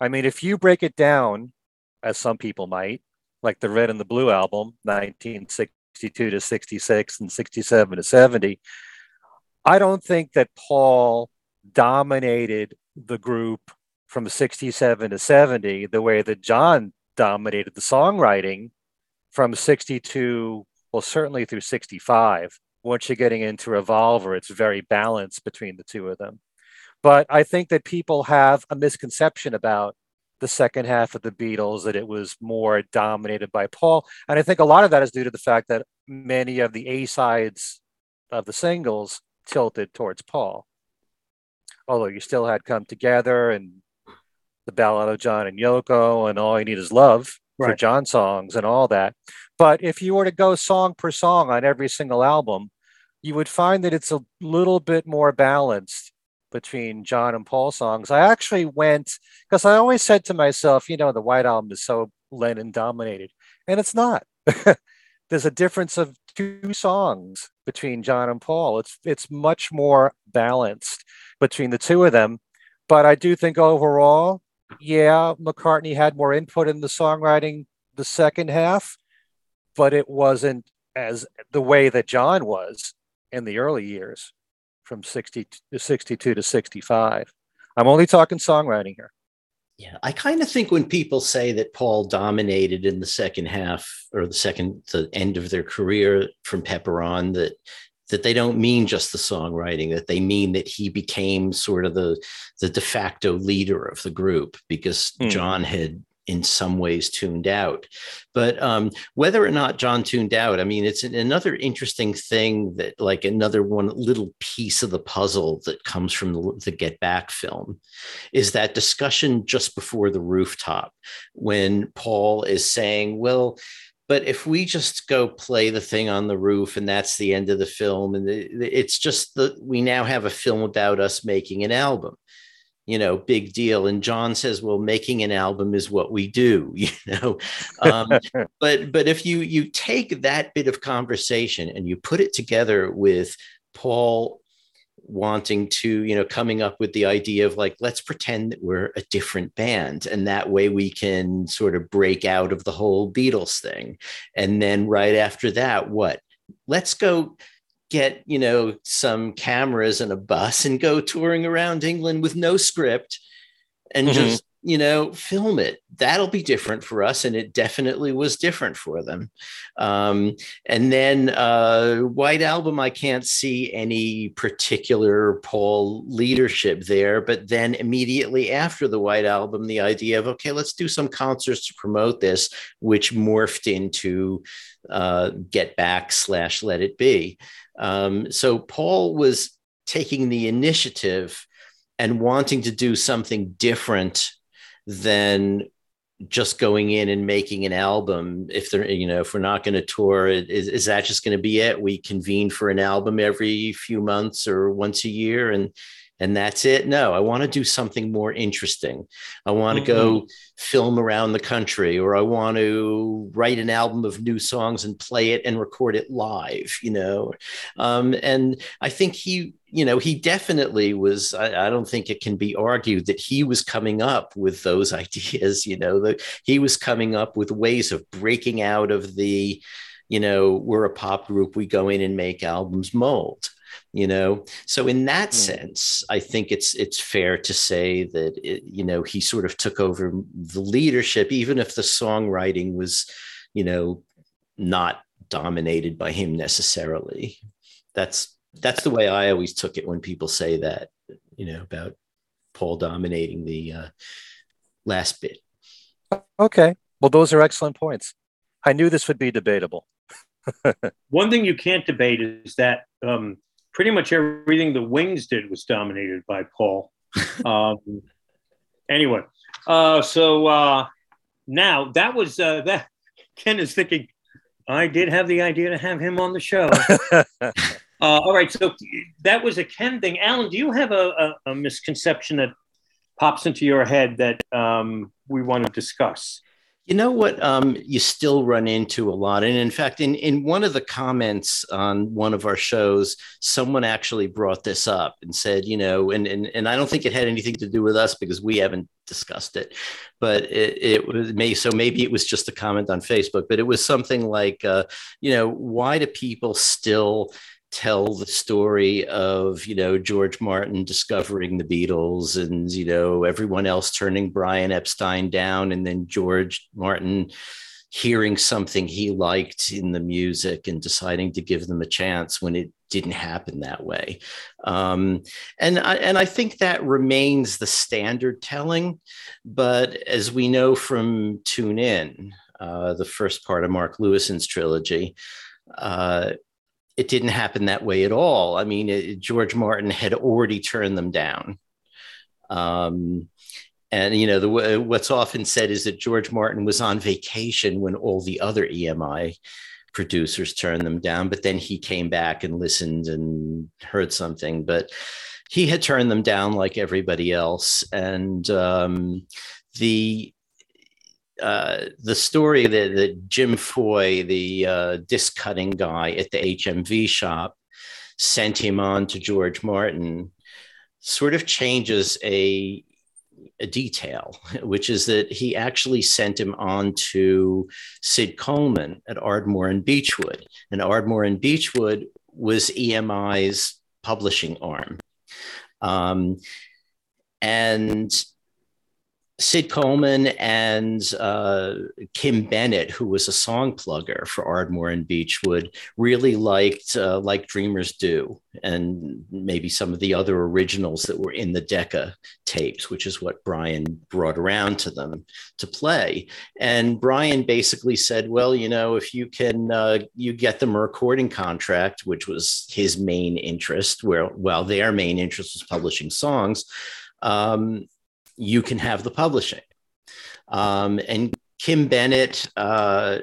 I mean, if you break it down, as some people might, like the Red and the Blue album, 1962 to 66 and 67 to 70, I don't think that Paul dominated the group from 67 to 70 the way that John dominated the songwriting from 62, well, certainly through 65. Once you're getting into Revolver, it's very balanced between the two of them. But I think that people have a misconception about the second half of the Beatles, that it was more dominated by Paul. And I think a lot of that is due to the fact that many of the A sides of the singles tilted towards Paul. Although you still had Come Together and the Ballad of John and Yoko and All You Need Is Love right. for John songs and all that. But if you were to go song per song on every single album, you would find that it's a little bit more balanced between John and Paul songs. I actually went because I always said to myself, you know, the White Album is so Lennon dominated, and it's not. [laughs] There's a difference of two songs between John and Paul. It's it's much more balanced between the two of them. But I do think overall, yeah, McCartney had more input in the songwriting the second half, but it wasn't as the way that John was in the early years from 60 to 62 to 65. I'm only talking songwriting here. Yeah, I kind of think when people say that Paul dominated in the second half or the second the end of their career from Pepper on that that they don't mean just the songwriting that they mean that he became sort of the the de facto leader of the group because mm. John had in some ways tuned out. But um, whether or not John tuned out, I mean, it's another interesting thing that, like, another one little piece of the puzzle that comes from the, the Get Back film is that discussion just before the rooftop when Paul is saying, well, but if we just go play the thing on the roof and that's the end of the film and it's just that we now have a film about us making an album you know big deal and john says well making an album is what we do [laughs] you know? Um, [laughs] but but if you you take that bit of conversation and you put it together with paul wanting to you know coming up with the idea of like let's pretend that we're a different band and that way we can sort of break out of the whole beatles thing. And then right after that what? Let's go get you know some cameras and a bus and go touring around england with no script and mm-hmm. just you know film it. That'll be different for us and it definitely was different for them. Um, and then uh, white album i can't see any particular paul leadership there but then immediately after the white album the idea of okay let's do some concerts to promote this which morphed into uh, get back slash let it be. Um, so Paul was taking the initiative and wanting to do something different than just going in and making an album. If they're you know if we're not going to tour is, is that just going to be it? We convene for an album every few months or once a year and and that's it. No, I want to do something more interesting. I want to mm-hmm. go film around the country, or I want to write an album of new songs and play it and record it live, you know. Um, and I think he, you know, he definitely was. I, I, don't think it can be argued that he was coming up with those [laughs] ideas, you know, that he was coming up with ways of breaking out of the, you know, we're a pop group, we go in and make albums mold you know? So in that mm. sense i think it's it's fair to say that it, you know he sort of took over the leadership even if the songwriting was you know not dominated by him necessarily. That's that's the way i always took it when people say that you know about paul dominating the uh, last bit. Okay. Well those are excellent points. I knew this would be debatable. [laughs] One thing you can't debate is that um, pretty much everything the Wings did was dominated by Paul. [laughs] Um, anyway, uh, so uh, now that was uh, that. [laughs] Ken is thinking, I did have the idea to have him on the show. [laughs] uh, all right, so that was a Ken thing. Allan, do you have a, a, a misconception that pops into your head that um, we want to discuss? You know what um, you still run into a lot. And in fact, in, in one of the comments on one of our shows, someone actually brought this up and said, you know, and, and, and I don't think it had anything to do with us because we haven't discussed it, but it, it was may, so maybe it was just a comment on Facebook, but it was something like, uh, you know, why do people still tell the story of you know George Martin discovering the Beatles and you know everyone else turning Brian Epstein down and then George Martin hearing something he liked in the music and deciding to give them a chance when it didn't happen that way. Um, and I, and I think that remains the standard telling but as we know from Tune In uh, the first part of Mark Lewisohn's trilogy uh, it didn't happen that way at all. I mean, it, George Martin had already turned them down. Um, and you know, the, what's often said is that George Martin was on vacation when all the other EMI producers turned them down, but then he came back and listened and heard something. But he had turned them down like everybody else, and um, the uh, the story that, that Jim Foy, the uh, disc cutting guy at the HMV shop, sent him on to George Martin sort of changes a, a detail, [laughs] which is that he actually sent him on to Sid Coleman at Ardmore and Beechwood. And Ardmore and Beechwood was EMI's publishing arm. Um, and Sid Coleman and uh, Kim Bennett, who was a song plugger for Ardmore and Beechwood, really liked uh, like Dreamers Do, and maybe some of the other originals that were in the Decca tapes, which is what Brian brought around to them to play. And Brian basically said, "Well, you know, if you can, uh, you get them a recording contract, which was his main interest, where while their main interest was publishing songs." Um, you can have the publishing. Um, and Kim Bennett, uh,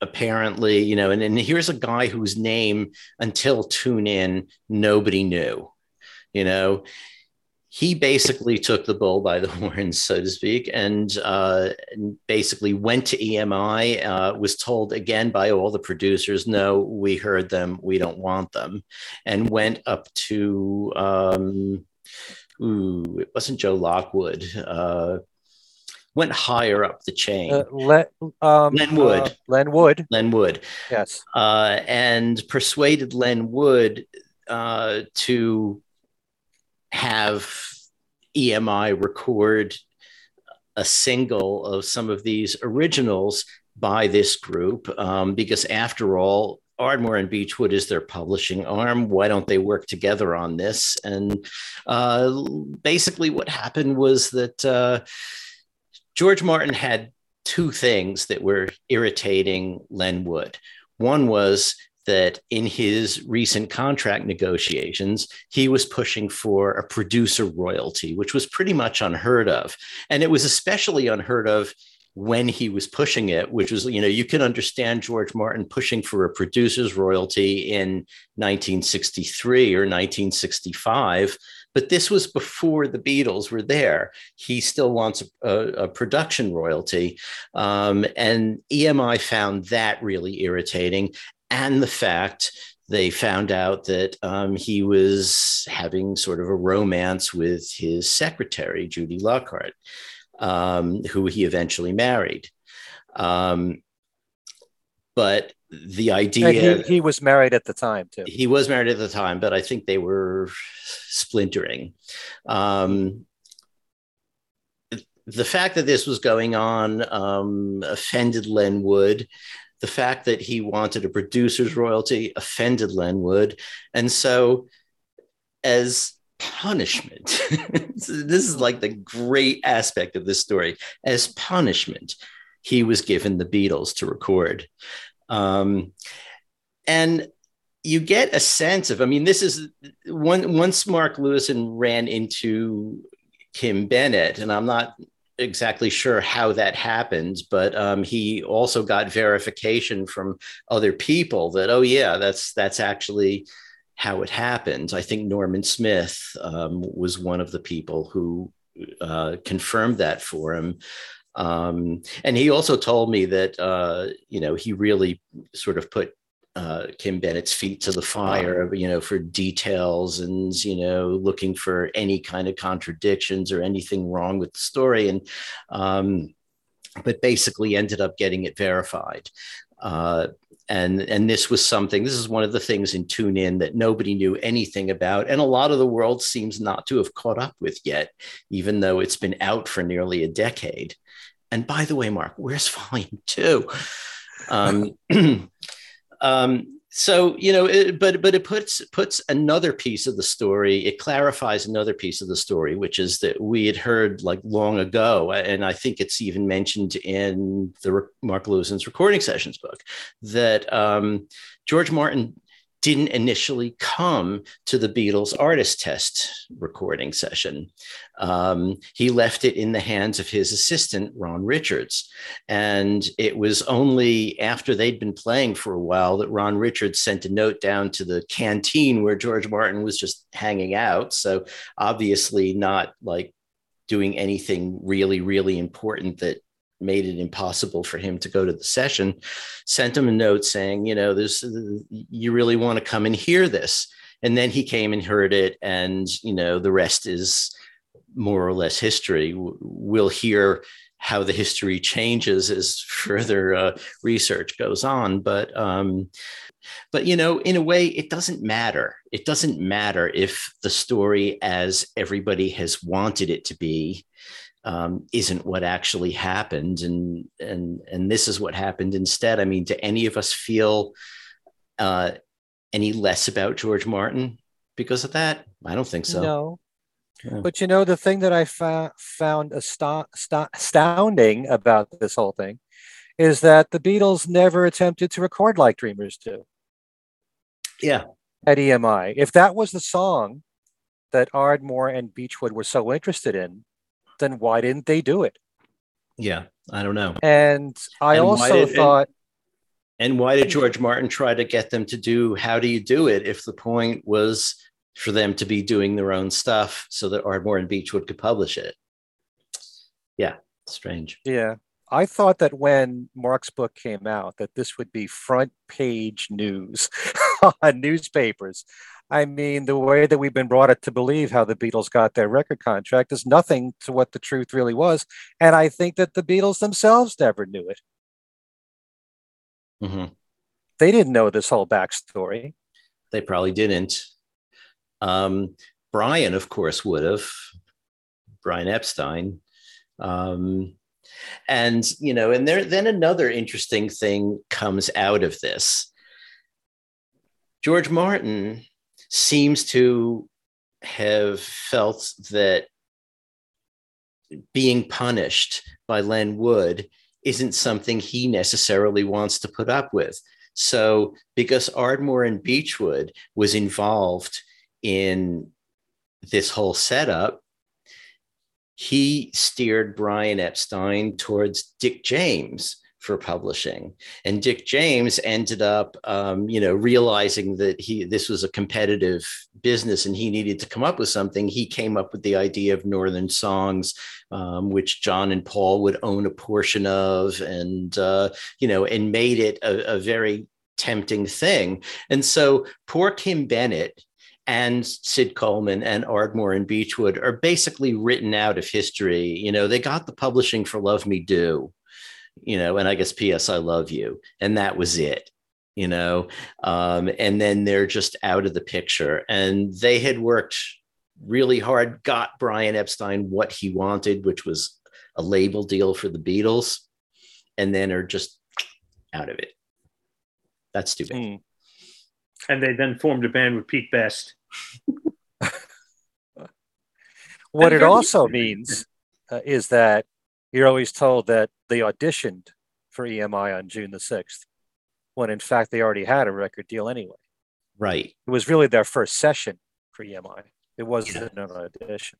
apparently, you know, and, and here's a guy whose name until Tune In, nobody knew, you know. He basically took the bull by the [laughs] horns, so to speak, and, uh, basically went to EMI, uh, was told again by all the producers, no, we heard them, we don't want them, and went up to um, ooh, it wasn't Joe Lockwood. Uh, went higher up the chain. Uh, Le- um, Len Wood. Uh, Len Wood. Len Wood. Yes. Uh, and persuaded Len Wood uh, to have EMI record a single of some of these originals by this group um, because after all Ardmore and Beechwood is their publishing arm. Why don't they work together on this? And uh, basically, what happened was that uh, George Martin had two things that were irritating Len Wood. One was that in his recent contract negotiations, he was pushing for a producer royalty, which was pretty much unheard of. And it was especially unheard of when he was pushing it, which was, you know, you can understand George Martin pushing for a producer's royalty in 1963 or 1965, but this was before the Beatles were there. He still wants a, a, a production royalty. Um, and EMI found that really irritating. And the fact they found out that um, he was having sort of a romance with his secretary, Judy Lockhart um, who he eventually married. Um, but the idea he, he, was married at the time too. He was married at the time, but I think they were splintering. Um, the fact that this was going on um, offended Len Wood. The fact that he wanted a producer's royalty offended Len Wood. And so, as punishment. [laughs] this is like the great aspect of this story. As punishment, he was given the Beatles to record. Um, and you get a sense of, I mean, this is one, once Mark Lewisohn ran into Kim Bennett, and I'm not exactly sure how that happened, but um, he also got verification from other people that, oh yeah, that's that's actually how it happened. I think Norman Smith um, was one of the people who uh, confirmed that for him. Um, and he also told me that uh, you know he really sort of put uh, Kim Bennett's feet to the fire, you know, for details and you know looking for any kind of contradictions or anything wrong with the story, and um, but basically ended up getting it verified. Uh, and and this was something. This is one of the things in Tune In that nobody knew anything about, and a lot of the world seems not to have caught up with yet, even though it's been out for nearly a decade. And by the way, Mark, where's [laughs] Volume Two? Um, [clears throat] um, so you know it, but but it puts puts another piece of the story it clarifies another piece of the story which is that we had heard like long ago and i think it's even mentioned in the mark lewisohn's recording sessions book that um, george martin didn't initially come to the Beatles artist test recording session. Um, he left it in the hands of his assistant, Ron Richards. And it was only after they'd been playing for a while that Ron Richards sent a note down to the canteen where George Martin was just hanging out. So obviously, not like doing anything really, really important that made it impossible for him to go to the session, sent him a note saying, you know, this you really want to come and hear this. And then he came and heard it, and you know, the rest is more or less history. We'll hear how the history changes as [laughs] further uh, research goes on, but um, but you know, in a way, it doesn't matter. It doesn't matter if the story, as everybody has wanted it to be, um, isn't what actually happened and and and this is what happened instead. I mean do any of us feel uh, any less about george martin because of that? I don't think so. No. Yeah. but you know the thing that i fa- found ast- astounding about this whole thing is that the beatles never attempted to record like dreamers do. Yeah. At emi if that was the song that ardmore and beechwood were so interested in then why didn't they do it? Yeah, I don't know. And I and also did, thought. And, and why did George Martin try to get them to do How Do You Do It if the point was for them to be doing their own stuff so that Ardmore and Beechwood could publish it? Yeah, strange. Yeah. I thought that when Mark's book came out, that this would be front page news [laughs] on newspapers. I mean, the way that we've been brought up to believe how the Beatles got their record contract is nothing to what the truth really was. And I think that the Beatles themselves never knew it. Mm-hmm. They didn't know this whole backstory. They probably didn't. Um, Brian, of course, would have. Brian Epstein. Um, and you know, and there then another interesting thing comes out of this. George Martin seems to have felt that being punished by Len Wood isn't something he necessarily wants to put up with. So, because Ardmore and Beechwood was involved in this whole setup, he steered Brian Epstein towards Dick James, for publishing. And Dick James ended up, um, you know, realizing that he this was a competitive business and he needed to come up with something. He came up with the idea of Northern Songs, um, which John and Paul would own a portion of, and uh, you know, and made it a, a very tempting thing. And so poor Kim Bennett and Sid Coleman and Ardmore and Beechwood are basically written out of history. You know, they got the publishing for Love Me Do you know, and I guess P.S. I love you. And that was it, you know. Um, and then they're just out of the picture. And they had worked really hard, got Brian Epstein what he wanted, which was a label deal for the Beatles, and then are just out of it. That's stupid. Mm. And they then formed a band with Pete Best. [laughs] what it also [laughs] means uh, is that you're always told that they auditioned for EMI on June the 6th, when in fact they already had a record deal anyway. Right. It was really their first session for EMI. It wasn't yeah. an audition.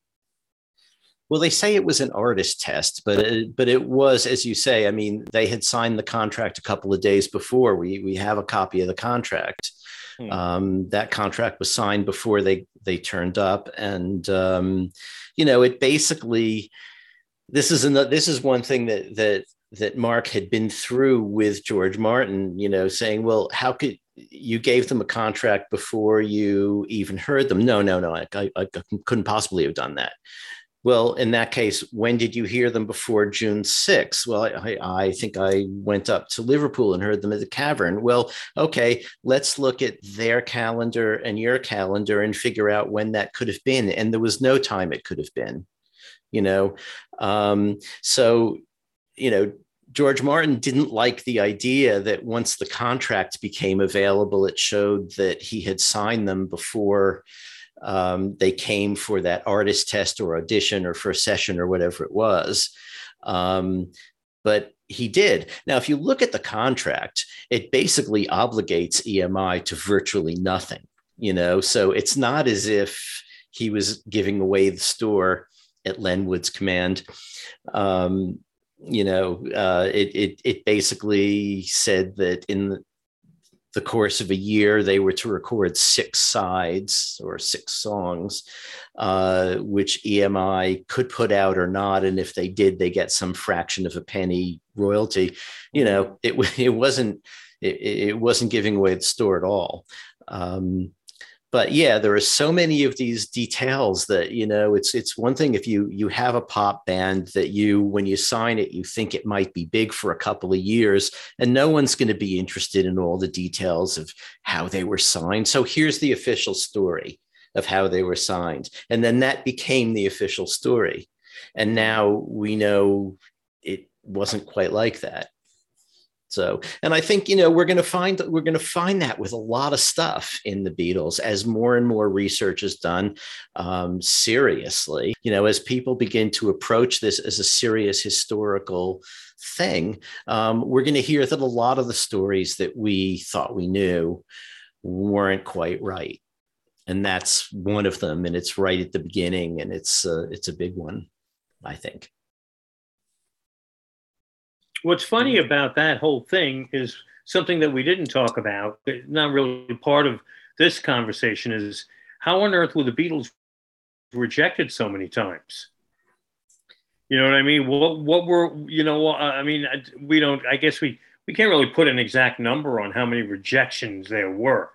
Well, they say it was an artist test, but it, but it was, as you say. I mean, they had signed the contract a couple of days before. We we have a copy of the contract. Hmm. Um, that contract was signed before they they turned up, and um, you know, it basically this is another, this is one thing that that that Mark had been through with George Martin, you know, saying, well, how could you gave them a contract before you even heard them? No, no, no, I, I, I couldn't possibly have done that. Well, in that case, when did you hear them before June 6th? Well, I, I, think I went up to Liverpool and heard them at the Cavern. Well, okay, let's look at their calendar and your calendar and figure out when that could have been. And there was no time it could have been, you know. Um, so, you know, George Martin didn't like the idea that once the contract became available, it showed that he had signed them before um, they came for that artist test or audition or first session or whatever it was. Um, but he did. Now, if you look at the contract, it basically obligates EMI to virtually nothing, you know, so it's not as if he was giving away the store at Len Wood's command. Um, you know, uh, it, it, it basically said that in the course of a year, they were to record six sides or six songs, uh, which EMI could put out or not. And if they did, they get some fraction of a penny royalty. You know, it, [laughs] it wasn't it, it wasn't giving away the store at all. Um, but yeah there are so many of these details that you know it's it's one thing if you you have a pop band that you when you sign it you think it might be big for a couple of years and no one's going to be interested in all the details of how they were signed. So here's the official story of how they were signed and then that became the official story. And now we know it wasn't quite like that so, and I think you know we're going to find we're going to find that with a lot of stuff in the Beatles as more and more research is done um, seriously. You know, as people begin to approach this as a serious historical thing, um, we're going to hear that a lot of the stories that we thought we knew weren't quite right, and that's one of them. And it's right at the beginning, and it's uh, it's a big one, I think. What's funny mm-hmm. about that whole thing is something that we didn't talk about, not really part of this conversation, is how on earth were the Beatles rejected so many times? You know what I mean? What what were you know? Uh, I mean, we don't. I guess we we can't really put an exact number on how many rejections there were,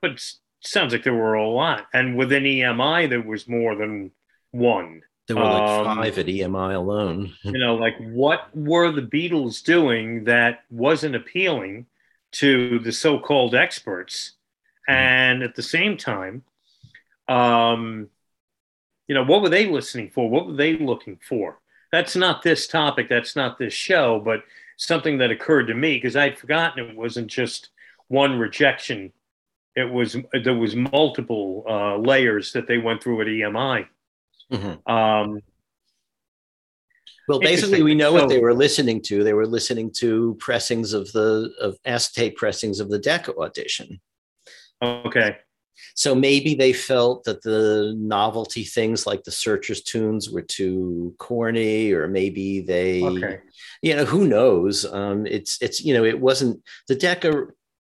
but it sounds like there were a lot. And within EMI, there was more than one. There were like um, five at EMI alone. [laughs] you know, like what were the Beatles doing that wasn't appealing to the so-called experts? Mm-hmm. And at the same time, um, you know, what were they listening for? What were they looking for? That's not this topic. That's not this show, but something that occurred to me because I'd forgotten it wasn't just one rejection. It was there was multiple uh, layers that they went through at EMI. Mm-hmm. Um, well, basically, we know so, what they were listening to. They were listening to pressings of the of acetate pressings of the Decca audition. Okay. So maybe they felt that the novelty things like the Searchers tunes were too corny, or maybe they, okay. you know, who knows? Um, it's it's you know, it wasn't the Decca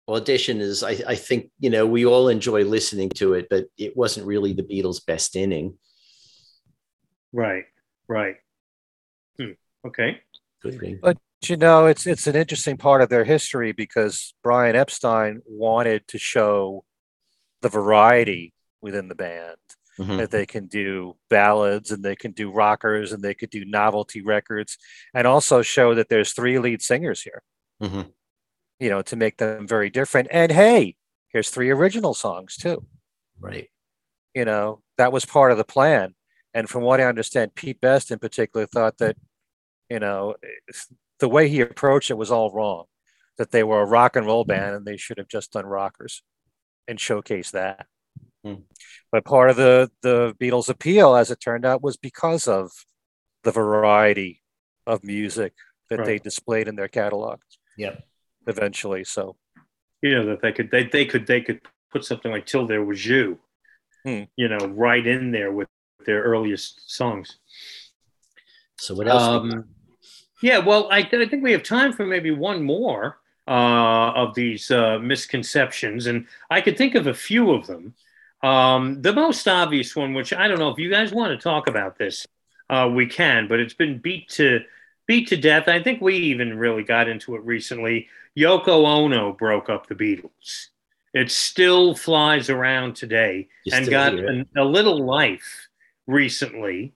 audition is. I, I think you know we all enjoy listening to it, but it wasn't really the Beatles' best inning. Right, right. Hmm. Okay. But you know, it's it's an interesting part of their history because Brian Epstein wanted to show the variety within the band. Mm-hmm. That they can do ballads and they can do rockers and they could do novelty records and also show that there's three lead singers here. Mm-hmm. You know, to make them very different. And hey, here's three original songs too. Right. You know, that was part of the plan. And from what I understand, Pete Best in particular thought that, you know, the way he approached it was all wrong, that they were a rock and roll band and they should have just done rockers and showcase that. Mm. But part of the, the Beatles' appeal, as it turned out, was because of the variety of music that right. they displayed in their catalog. Yeah. Eventually. So, you know, that they could, they, they could, they could put something like Till There Was You, hmm. you know, right in there with their earliest songs. So what else? Um, yeah, well, I, I, think we have time for maybe one more uh, of these uh, misconceptions, and I could think of a few of them. Um, the most obvious one, which I don't know if you guys want to talk about this, uh, we can. But it's been beat to beat to death. I think we even really got into it recently. Yoko Ono broke up the Beatles. It still flies around today You and got an, a little life recently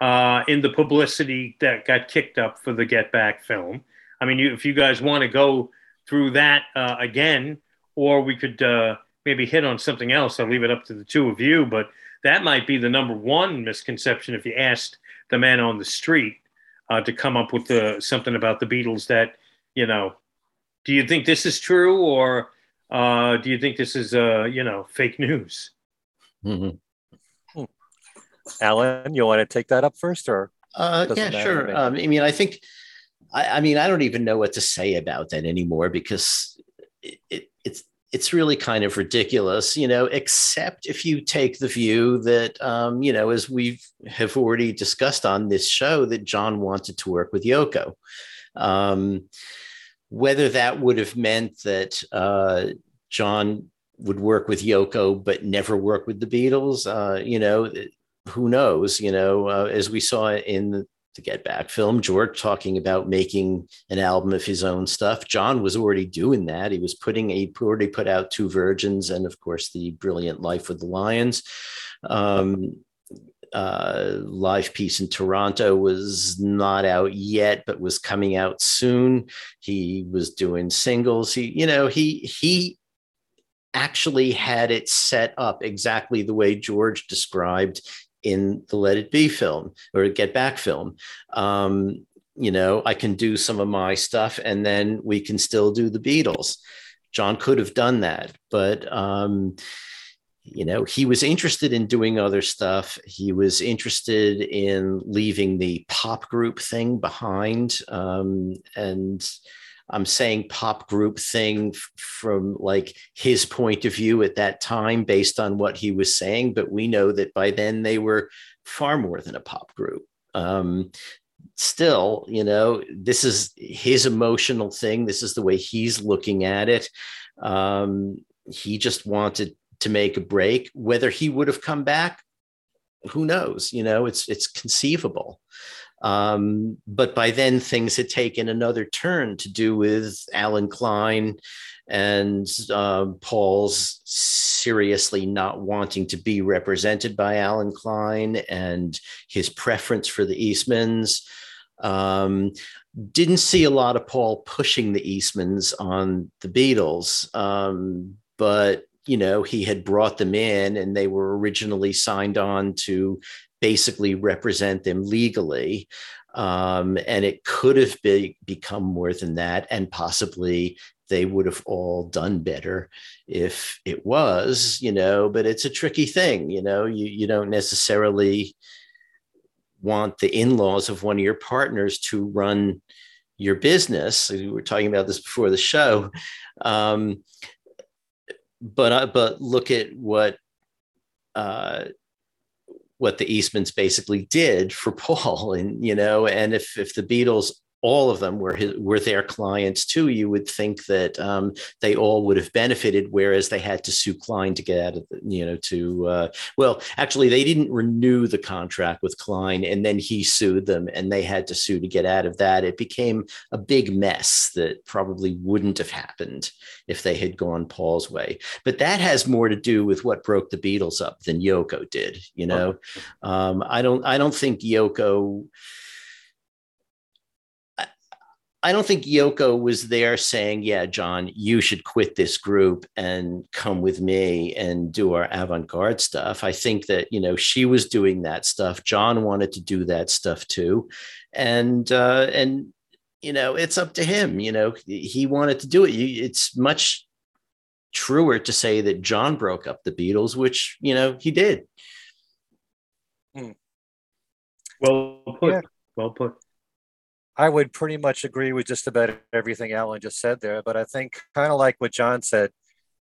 uh, in the publicity that got kicked up for the Get Back film. I mean, you, if you guys want to go through that uh, again, or we could uh, maybe hit on something else, I'll leave it up to the two of you. But that might be the number one misconception if you asked the man on the street uh, to come up with the, something about the Beatles that, you know, do you think this is true or uh, do you think this is, uh, you know, fake news? Mhm. Allan, you want to take that up first, or Uh, yeah, sure. Um, I mean, I think, I, I mean, I don't even know what to say about that anymore because it, it, it's it's really kind of ridiculous, you know. Except if you take the view that, um, you know, as we have already discussed on this show, that John wanted to work with Yoko. Um, whether that would have meant that uh, John would work with Yoko but never work with the Beatles, uh, you know, who knows? You know, uh, as we saw in the, Get Back film, George talking about making an album of his own stuff. John was already doing that. He was putting he already put out Two Virgins and, of course, the Brilliant Life with the Lions. Um, uh, Live Peace in Toronto was not out yet, but was coming out soon. He was doing singles. He, you know, he he actually had it set up exactly the way George described in the Let It Be film or Get Back film. Um, you know, I can do some of my stuff and then we can still do the Beatles. John could have done that, but um, you know, he was interested in doing other stuff. He was interested in leaving the pop group thing behind. Um, and I'm saying pop group thing from like his point of view at that time, based on what he was saying. But we know that by then they were far more than a pop group. Um, still, you know, this is his emotional thing. This is the way he's looking at it. Um, he just wanted to make a break. Whether he would have come back, who knows? You know, it's it's conceivable. Um, but by then, things had taken another turn to do with Allen Klein and um, Paul's seriously not wanting to be represented by Allen Klein and his preference for the Eastmans. Um, didn't see a lot of Paul pushing the Eastmans on the Beatles, um, but you know he had brought them in, and they were originally signed on to basically represent them legally. Um, and it could have be, become more than that, and possibly they would have all done better if it was, you know. But it's a tricky thing, you know. You you don't necessarily want the in-laws of one of your partners to run your business. We were talking about this before the show, um, but uh, but look at what uh, what the Eastmans basically did for [laughs] Paul, and you know, and if if the Beatles all of them were his, were their clients too, you would think that um, they all would have benefited, whereas they had to sue Klein to get out of the, you know, to uh, well, actually, they didn't renew the contract with Klein, and then he sued them, and they had to sue to get out of that. It became a big mess that probably wouldn't have happened if they had gone Paul's way. But that has more to do with what broke the Beatles up than Yoko did. You know, um, I don't, I don't think Yoko. I don't think Yoko was there saying, "Yeah, John, you should quit this group and come with me and do our avant-garde stuff." I think that you know she was doing that stuff. John wanted to do that stuff too, and uh, and you know it's up to him. You know he wanted to do it. It's much truer to say that John broke up the Beatles, which you know he did. Well put. Yeah. Well put. I would pretty much agree with just about everything Allan just said there. But I think kind of like what John said,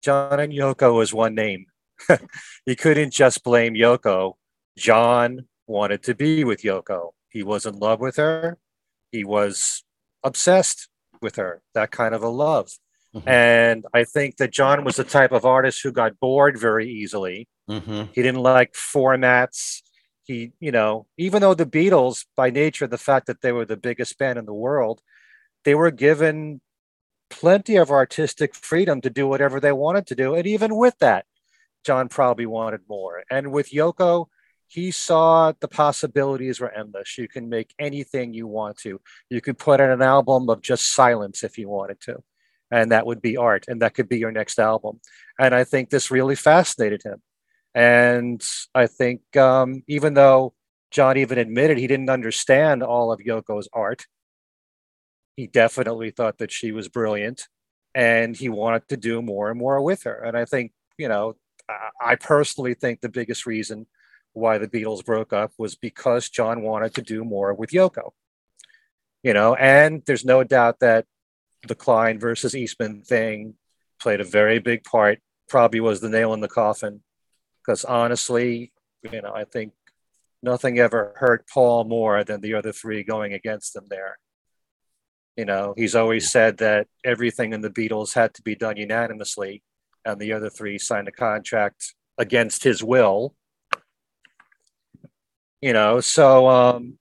John and Yoko is one name. [laughs] you couldn't just blame Yoko. John wanted to be with Yoko. He was in love with her. He was obsessed with her, that kind of a love. Mhm. And I think that John was the type of artist who got bored very easily. Mm-hmm. He didn't like formats. He, you know, even though the Beatles, by nature, the fact that they were the biggest band in the world, they were given plenty of artistic freedom to do whatever they wanted to do. And even with that, John probably wanted more. And with Yoko, he saw the possibilities were endless. You can make anything you want to. You could put in an album of just silence if you wanted to, and that would be art, and that could be your next album. And I think this really fascinated him. And I think um, even though John even admitted he didn't understand all of Yoko's art, he definitely thought that she was brilliant and he wanted to do more and more with her. And I think, you know, I personally think the biggest reason why the Beatles broke up was because John wanted to do more with Yoko. You know, and there's no doubt that the Klein versus Eastman thing played a very big part, probably was the nail in the coffin. Because honestly, you know, I think nothing ever hurt Paul more than the other three going against him there. You know, he's always said that everything in the Beatles had to be done unanimously, and the other three signed a contract against his will. You know so um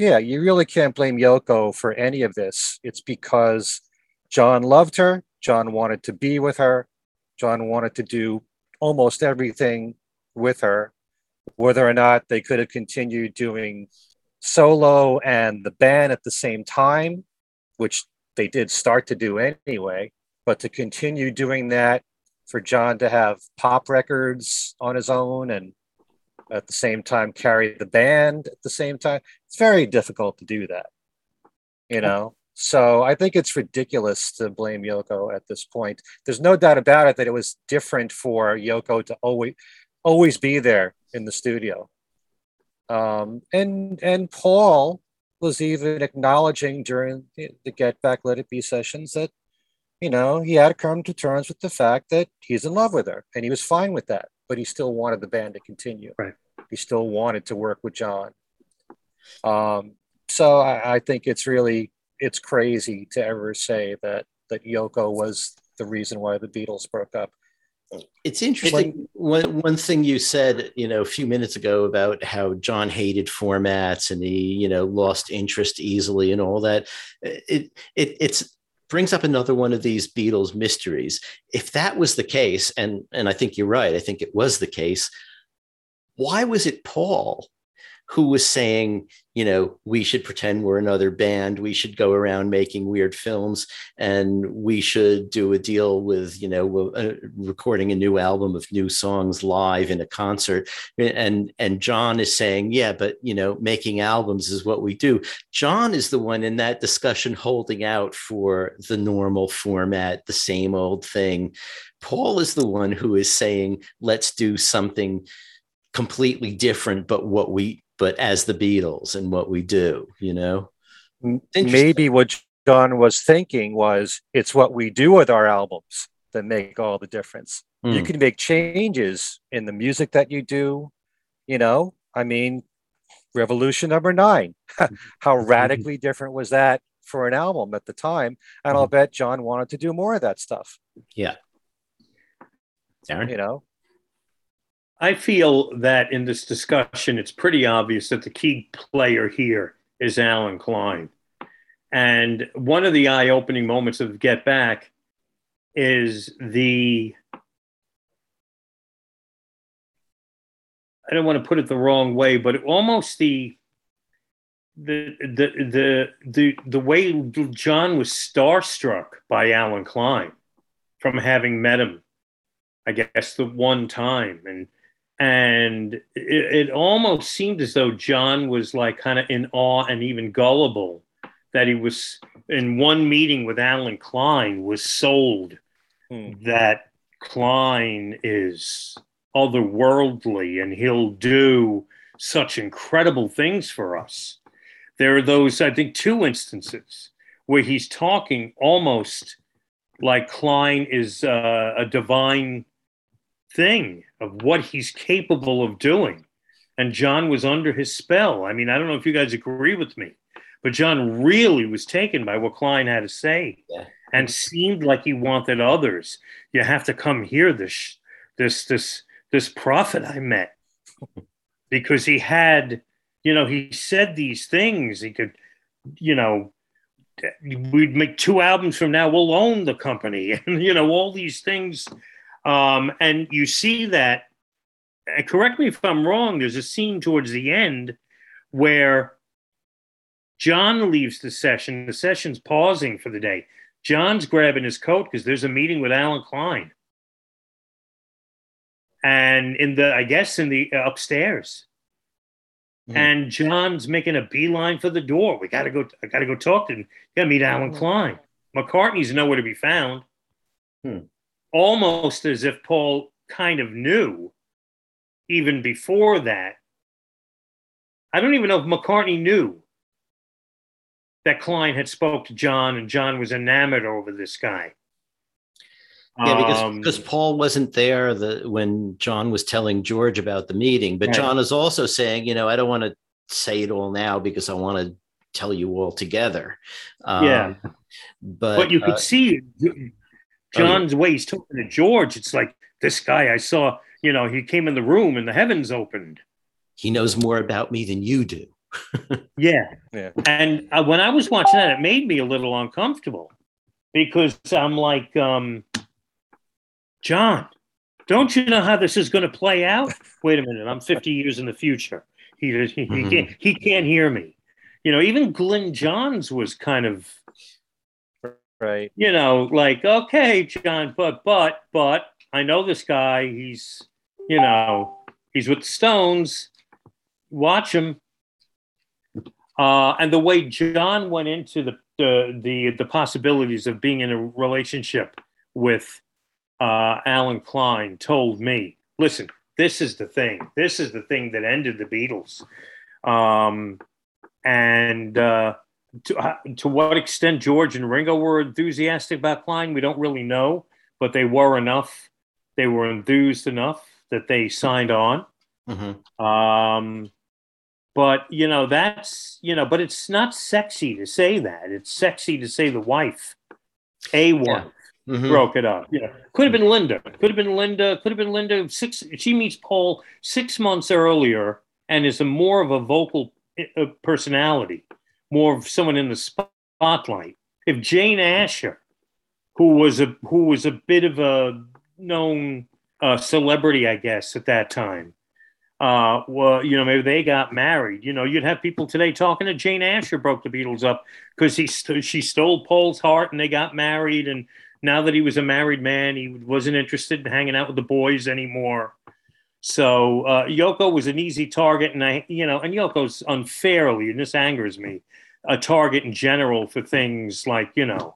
yeah you really can't blame yoko for any of this. It's because john loved her john wanted to be with her john wanted to do almost everything with her whether or not they could have continued doing solo and the band at the same time which they did start to do anyway but to continue doing that for john to have pop records on his own and at the same time carry the band at the same time. It's very difficult to do that, you know. So I think it's ridiculous to blame Yoko at this point. There's no doubt about it that it was different for Yoko to always always be there in the studio. Um, and and Paul was even acknowledging during the Get Back Let It Be sessions that you know he had to come to terms with the fact that he's in love with her and he was fine with that but he still wanted the band to continue. Right. He still wanted to work with John. Um, so I, I think it's really it's crazy to ever say that that Yoko was the reason why the Beatles broke up. It's interesting. one one thing you said, you know, a few minutes ago about how John hated formats and he, you know, lost interest easily and all that. It it it's brings up another one of these Beatles mysteries. If that was the case, and and I think you're right, I think it was the case. Why was it Paul who was saying, you know, we should pretend we're another band. We should go around making weird films and we should do a deal with, you know, uh, recording a new album of new songs live in a concert. And, and John is saying, yeah, but, you know, making albums is what we do. John is the one in that discussion holding out for the normal format, the same old thing. Paul is the one who is saying, let's do something completely different, but what we but as the Beatles and what we do, you know? Maybe what John was thinking was it's what we do with our albums that make all the difference. Mm. You hmm. can make changes in the music that you do, you know? I mean, Revolution number nine. [laughs] How [laughs] radically different was that for an album at the time? And. I'll hmm. bet John wanted to do more of that stuff. Yeah. Darren? You know, I feel that in this discussion, it's pretty obvious that the key player here is Allen Klein. And one of the eye opening moments of Get Back is the, I don't want to put it the wrong way, but almost the, the the the the the way John was starstruck by Allen Klein from having met him, I guess the one time, and and it, it, almost seemed as though John was like kind of in awe and even gullible that he was in one meeting with Allen Klein was sold hmm. that Klein is otherworldly and he'll do such incredible things for us. There are those, I think, two instances where he's talking almost like Klein is uh, a divine thing of what he's capable of doing. And John was under his spell. I mean, I don't know if you guys agree with me, but John really was taken by what Klein had to say yeah. and seemed like he wanted others. You have to come hear this, this, this, this prophet I met. [laughs] because he had, you know, he said these things. He could, you know, we'd make two albums from now. We'll own the company, [laughs] and you know, all these things. Um, and you see that. And correct me if I'm wrong. There's a scene towards the end where John leaves the session. The session's pausing for the day. John's grabbing his coat because there's a meeting with Allen Klein. And in the, I guess, in the uh, upstairs. Mm. And John's making a beeline for the door. We got to go. I got to go talk to him. Got to meet Allen mm. Klein. McCartney's nowhere to be found. Hmm. Almost as if Paul kind of knew, even before that. I don't even know if McCartney knew that Klein had spoke to John and John was enamored over this guy. Yeah, because, um, because Paul wasn't there the, when John was telling George about the meeting, but right. John is also saying, you know, I don't want to say it all now because I want to tell you all together. Um, yeah, but but you could uh, see John's oh, yeah. way he's talking to George. It's like this guy I saw. You know, he came in the room and the heavens opened. He knows more about me than you do [laughs] yeah. yeah. And uh, when I was watching that, it made me a little uncomfortable because I'm like, um, John, don't you know how this is going to play out? Wait a minute, I'm 50 years in the future. He, he, he, can't, he can't hear me. You know, even Glyn Johns was kind of right. You know, like, okay, John, but, but, but I know this guy. He's, you know, he's with the Stones. Watch him. Uh, and the way John went into the, the, the the possibilities of being in a relationship with uh, Allen Klein told me, listen, this is the thing. This is the thing that ended the Beatles. Um, and uh, to, uh, to what extent George and Ringo were enthusiastic about Klein, we don't really know, but they were enough. They were enthused enough that they signed on. Mm-hmm. Um, but you know that's you know but it's not sexy to say that it's sexy to say the wife a wife yeah. mm-hmm. broke it up Yeah, could have been linda could have been linda could have been linda six she meets paul six months earlier and is a more of a vocal uh, personality more of someone in the spotlight if jane asher who was a who was a bit of a known uh, celebrity i guess at that time uh, well, you know, maybe they got married. You know, you'd have people today talking to Jane Asher broke the Beatles up because he st- she stole Paul's heart and they got married. And now that he was a married man, he wasn't interested in hanging out with the boys anymore. So uh, Yoko was an easy target, and I, you know, and Yoko's unfairly, and this angers me, a target in general for things like you know,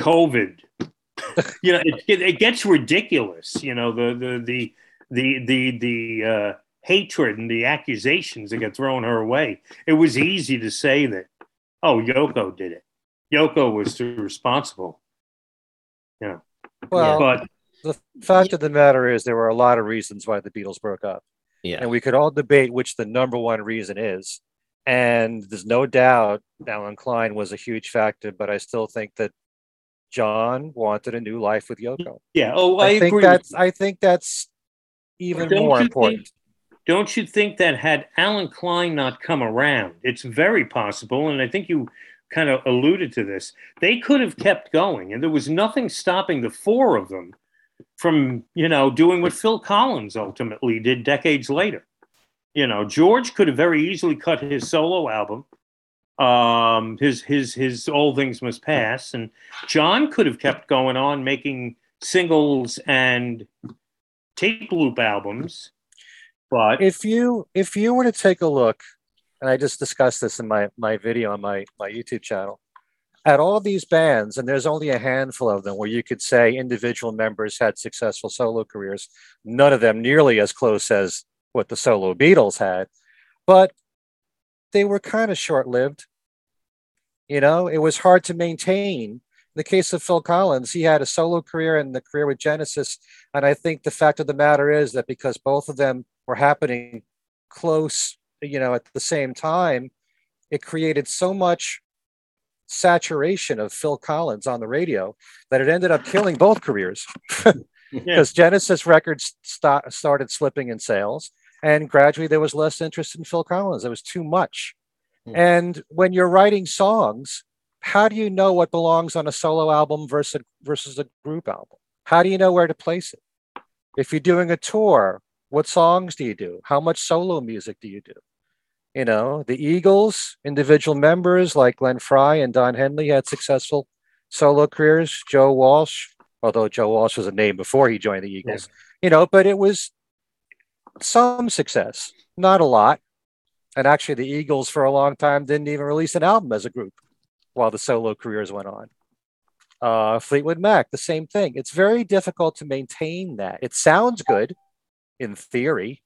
COVID. [laughs] you know, it, it, it gets ridiculous. You know, the the the the the the uh, hatred and the accusations that get thrown her way. It was easy to say that, oh, Yoko did it. Yoko was responsible. Yeah. Well, but the fact of the matter is, there were a lot of reasons why the Beatles broke up. Yeah. And we could all debate which the number one reason is. And there's no doubt Allen Klein was a huge factor, but I still think that John wanted a new life with Yoko. Yeah. Oh, I, I think agree. that's I think that's even more important. Think, don't you think that had Allen Klein not come around, it's very possible, and I think you kind of alluded to this, they could have kept going, and there was nothing stopping the four of them from, you know, doing what Phil Collins ultimately did decades later. You know, George could have very easily cut his solo album, um, his his his All Things Must Pass, and John could have kept going on making singles and tape loop albums. But if you if you were to take a look, and I just discussed this in my my video on my my YouTube channel, at all these bands, and there's only a handful of them where you could say individual members had successful solo careers. None of them nearly as close as what the solo Beatles had, but they were kind of short lived. You know, it was hard to maintain the case of Phil Collins, he had a solo career and the career with Genesis. And I think the fact of the matter is that because both of them were happening close, you know, at the same time, it created so much saturation of Phil Collins on the radio that it ended up killing both careers. Because [laughs] yeah. Genesis records st- started slipping in sales, And gradually there was less interest in Phil Collins. It was too much. Hmm. And when you're writing songs, how do you know what belongs on a solo album versus versus a group album? How do you know where to place it? If you're doing a tour, what songs do you do? How much solo music do you do? You know, the Eagles, individual members like Glenn Frey and Don Henley had successful solo careers. Joe Walsh, although Joe Walsh was a name before he joined the Eagles, you know, but it was some success, not a lot. And actually, the Eagles for a long time didn't even release an album as a group while the solo careers went on. Uh, Fleetwood Mac, the same thing. It's very difficult to maintain that. It sounds good in theory,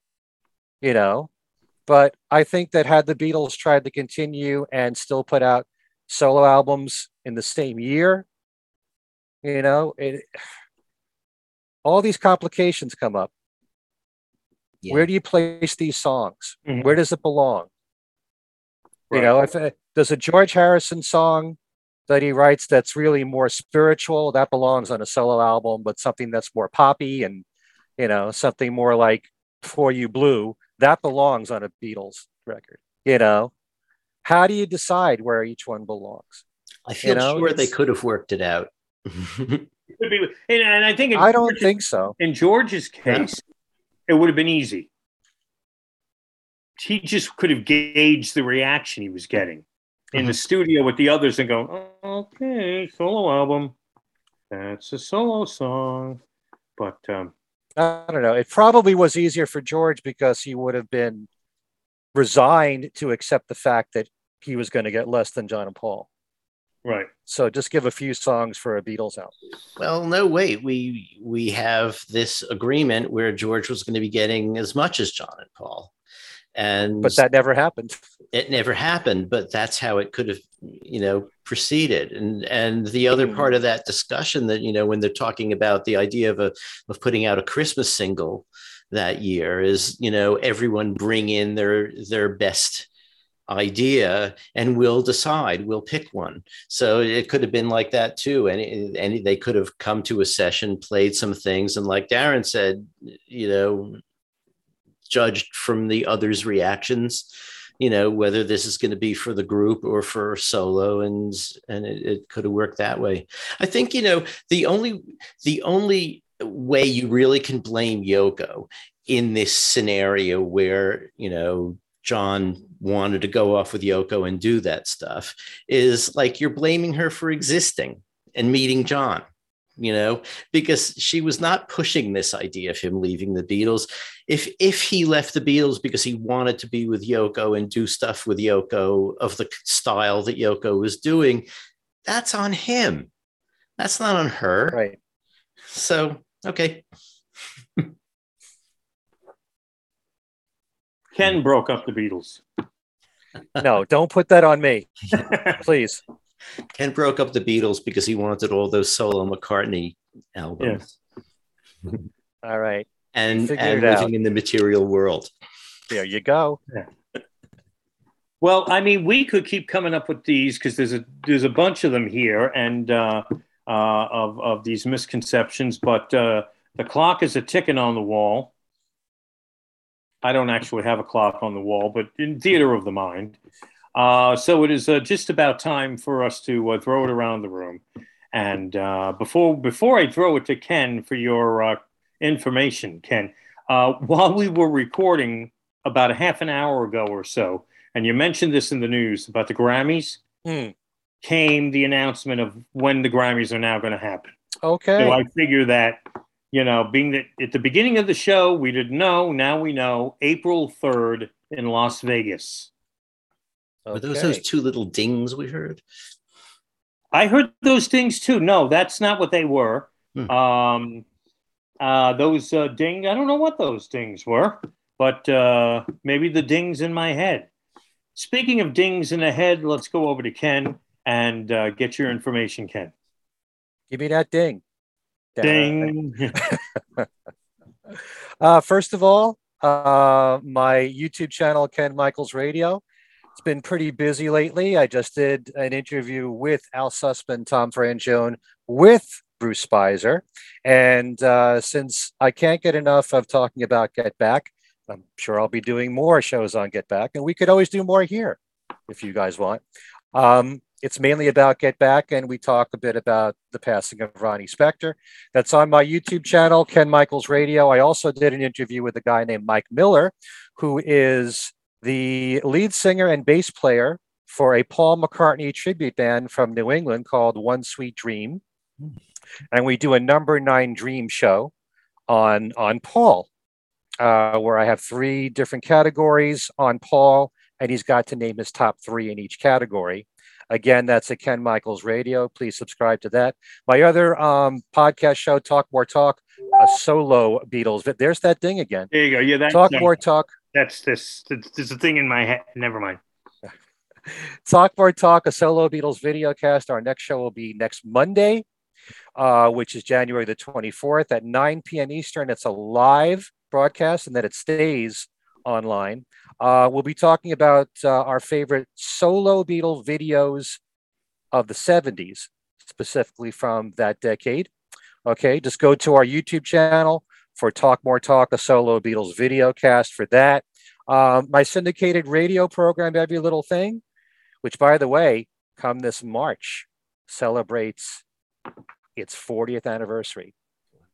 you know, but I think that had the Beatles tried to continue and still put out solo albums in the same year, you know, it, all these complications come up. Yeah. Where do you place these songs? Mhm. Where does it belong? You know, if uh, there's a George Harrison song that he writes that's really more spiritual, that belongs on a solo album, but something that's more poppy and, you know, something more like For You Blue, that belongs on a Beatles record. You know, how do you decide where each one belongs? I feel know, sure they could have worked it out. [laughs] It be- and, and I think I don't George's- think so. in George's case, it would have been easy. He just could have gauged the reaction he was getting in the studio with the others and go, oh, okay, solo album. That's a solo song. But um, I don't know. It probably was easier for George because he would have been resigned to accept the fact that he was going to get less than John and Paul. right. So just give a few songs for a Beatles album. Well, no, wait. We we have this agreement where George was going to be getting as much as John and Paul, and But that never happened. it never happened. But that's how it could have, you know, proceeded. And and the other mm-hmm. part of that discussion that you know when they're talking about the idea of a of putting out a Christmas single that year is you know everyone bring in their their best idea and we'll decide we'll pick one. So it could have been like that too. And and they could have come to a session played some things and like darren said you know judged from the others reactions you know whether this is going to be for the group or for solo and and it, it could have worked that way. I think you know the only the only way you really can blame yoko in this scenario where you know John wanted to go off with Yoko and do that stuff is like you're blaming her for existing and meeting John, you know, because she was not pushing this idea of him leaving the Beatles. If if he left the Beatles because he wanted to be with Yoko and do stuff with Yoko of the style that Yoko was doing, that's on him. That's not on her. Right. So, okay. Ken broke up the Beatles. No, don't put that on me, [laughs] please. Ken broke up the Beatles because he wanted all those solo McCartney albums All right. and, and living in the material world. There you go. Well, I mean, we could keep coming up with these because there's a there's a bunch of them here, and uh, uh, of of these misconceptions. But uh, the clock is a ticking on the wall. I don't actually have a clock on the wall, but in theater of the mind. Uh, so it is uh, just about time for us to uh, throw it around the room. And uh, before before I throw it to Ken for your uh, information, Ken, uh, while we were recording about a half an hour ago or so, and you mentioned this in the news about the Grammys, Hmm. came the announcement of when the Grammys are now going to happen. Okay. So I figure that, you know, being that at the beginning of the show, we didn't know, now we know, April 3rd in Las Vegas. Were those those two little dings we heard? I heard those things too. No, that's not what they were. Hmm. Um, uh, those uh, ding, I don't know what those dings were, but uh, maybe the dings in my head. Speaking of dings in the head, let's go over to Ken and uh, get your information, Ken. Give me that ding. Ding. [laughs] Uh, first of all, uh, my YouTube channel, Ken Michaels Radio. It's been pretty busy lately. I just did an interview with Al Sussman, Tom Frangione, with Bruce Spizer. And uh, since I can't get enough of talking about Get Back, I'm sure I'll be doing more shows on Get Back, and we could always do more here if you guys want. Um, it's mainly about Get Back, and we talk a bit about the passing of Ronnie Spector. That's on my YouTube channel, Ken Michaels Radio. I also did an interview with a guy named Mike Miller, who is the lead singer and bass player for a Paul McCartney tribute band from New England called One Sweet Dream. And we do a number nine dream show on, on Paul, uh, where I have three different categories on Paul, and he's got to name his top three in each category. Again, that's at Ken Michaels Radio. Please subscribe to that. My other um, podcast show, Talk More Talk, a solo Beatles. But there's that thing again. There you go. Yeah, that's Talk More Talk. That's this. There's a thing in my head. Never mind. [laughs] More Talk, a solo Beatles video cast. Our next show will be next Monday, uh, which is January the 24th at 9 p.m. Eastern. It's a live broadcast and that it stays online. Uh, we'll be talking about uh, our favorite solo Beatle videos of the 70s, specifically from that decade. Okay, just go to our YouTube channel for Talk More Talk, a solo Beatles video cast for that. Um, my syndicated radio program, Every Little Thing, which, by the way, come this March, celebrates its 40th anniversary.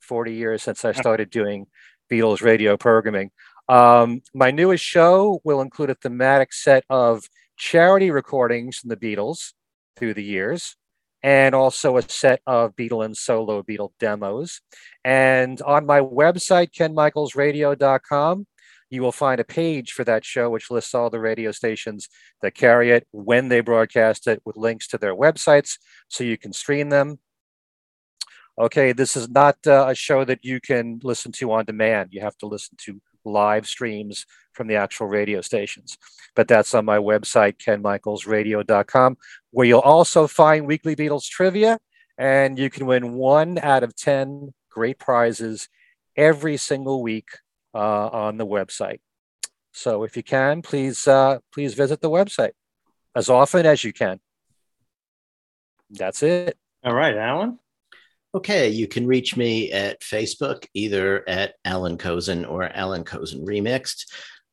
40 years since I started doing Beatles radio programming. Um, my newest show will include a thematic set of charity recordings from the Beatles through the years, and also a set of Beatle and solo Beatle demos. And on my website, kenmichaelsradio.com, you will find a page for that show, which lists all the radio stations that carry it, when they broadcast it, with links to their websites so you can stream them. Okay, this is not uh, a show that you can listen to on demand. You have to listen to live streams from the actual radio stations. But that's on my website, kenmichaelsradio.com, where you'll also find weekly Beatles trivia, and you can win one out of 10 great prizes every single week uh, on the website. So if you can, please uh, please visit the website as often as you can. That's it. All right, Allan. Okay, you can reach me at Facebook, either at Allan Kozinn or Allan Kozinn Remixed.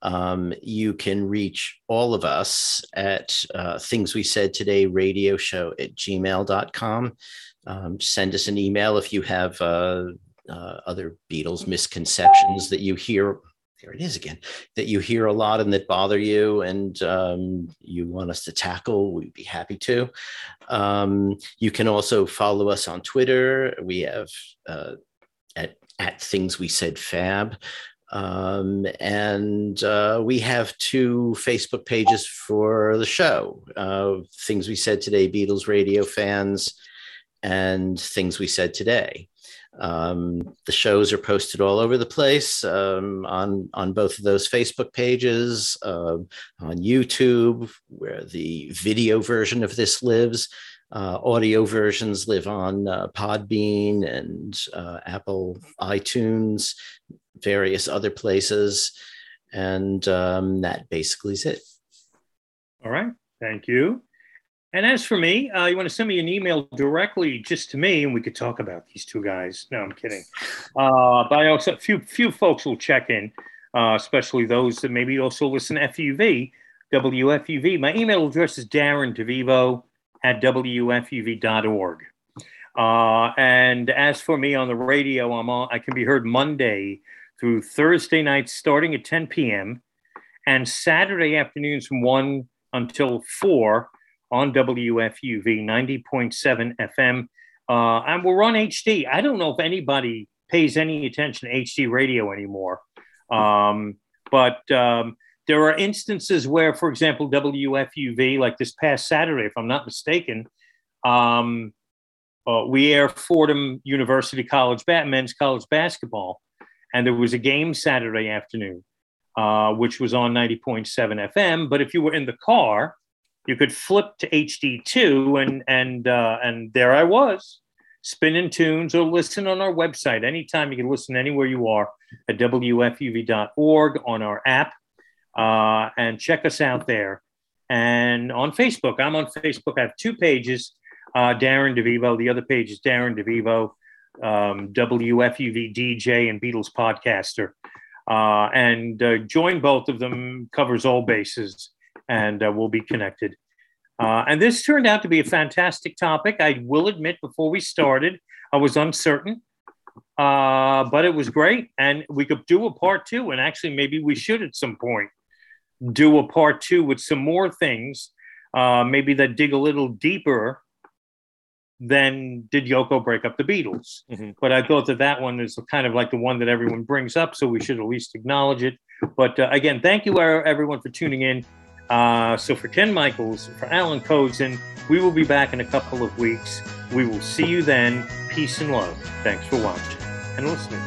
Um, you can reach all of us at uh, Things We Said Today radio show at gmail.com. Um, send us an email if you have uh, uh, other Beatles misconceptions that you hear there it is again that you hear a lot and that bother you and um, you want us to tackle we'd be happy to. Um, you can also follow us on twitter. We have uh, at at things we said fab. Um, and uh, we have two facebook pages for the show uh, things we said today beatles radio fans and things we said today um, the shows are posted all over the place um, on on both of those Facebook pages, uh, on YouTube, where the video version of this lives. Uh, audio versions live on uh, Podbean and uh, Apple iTunes, various other places, and um, that basically is it. All right, thank you. And as for me, uh, you want to send me an email directly just to me, and we could talk about these two guys. No, I'm kidding. Uh, but I also a few few folks will check in, uh, especially those that maybe also listen to FUV, WFUV. My email address is Darren DeVivo at WFUV.org. Uh, and as for me on the radio, I'm on, I can be heard Monday through Thursday nights starting at 10 p.m. and Saturday afternoons from 1 until 4 on WFUV 90.7 FM. Uh, and we're on HD. I don't know if anybody pays any attention to HD radio anymore. Um, but um, there are instances where, for example, WFUV, like this past Saturday, if I'm not mistaken, um, uh, we air Fordham University College men's college basketball, and there was a game Saturday afternoon, uh, which was on 90.7 FM. But if you were in the car, you could flip to HD2 and and uh, and there I was spinning tunes or listen on our website. Anytime you can listen anywhere you are at wfuv.org on our app uh, and check us out there. And on Facebook I'm on Facebook. I have two pages uh, Darren DeVivo. The other page is Darren DeVivo um, WFUV DJ and Beatles podcaster. Uh, and uh, join both of them, covers all bases, and uh, we'll be connected. Uh, and this turned out to be a fantastic topic. I will admit, before we started, I was uncertain, uh, but it was great. And we could do a part two. And actually, maybe we should at some point do a part two with some more things, uh, maybe that dig a little deeper than did Yoko break up the Beatles. Mm-hmm. But I thought that that one is kind of like the one that everyone brings up, so we should at least acknowledge it. But uh, again, thank you everyone for tuning in. Uh, so for Ken Michaels, for Allan Kozinn, we will be back in a couple of weeks. We will see you then. Peace and love. Thanks for watching and listening.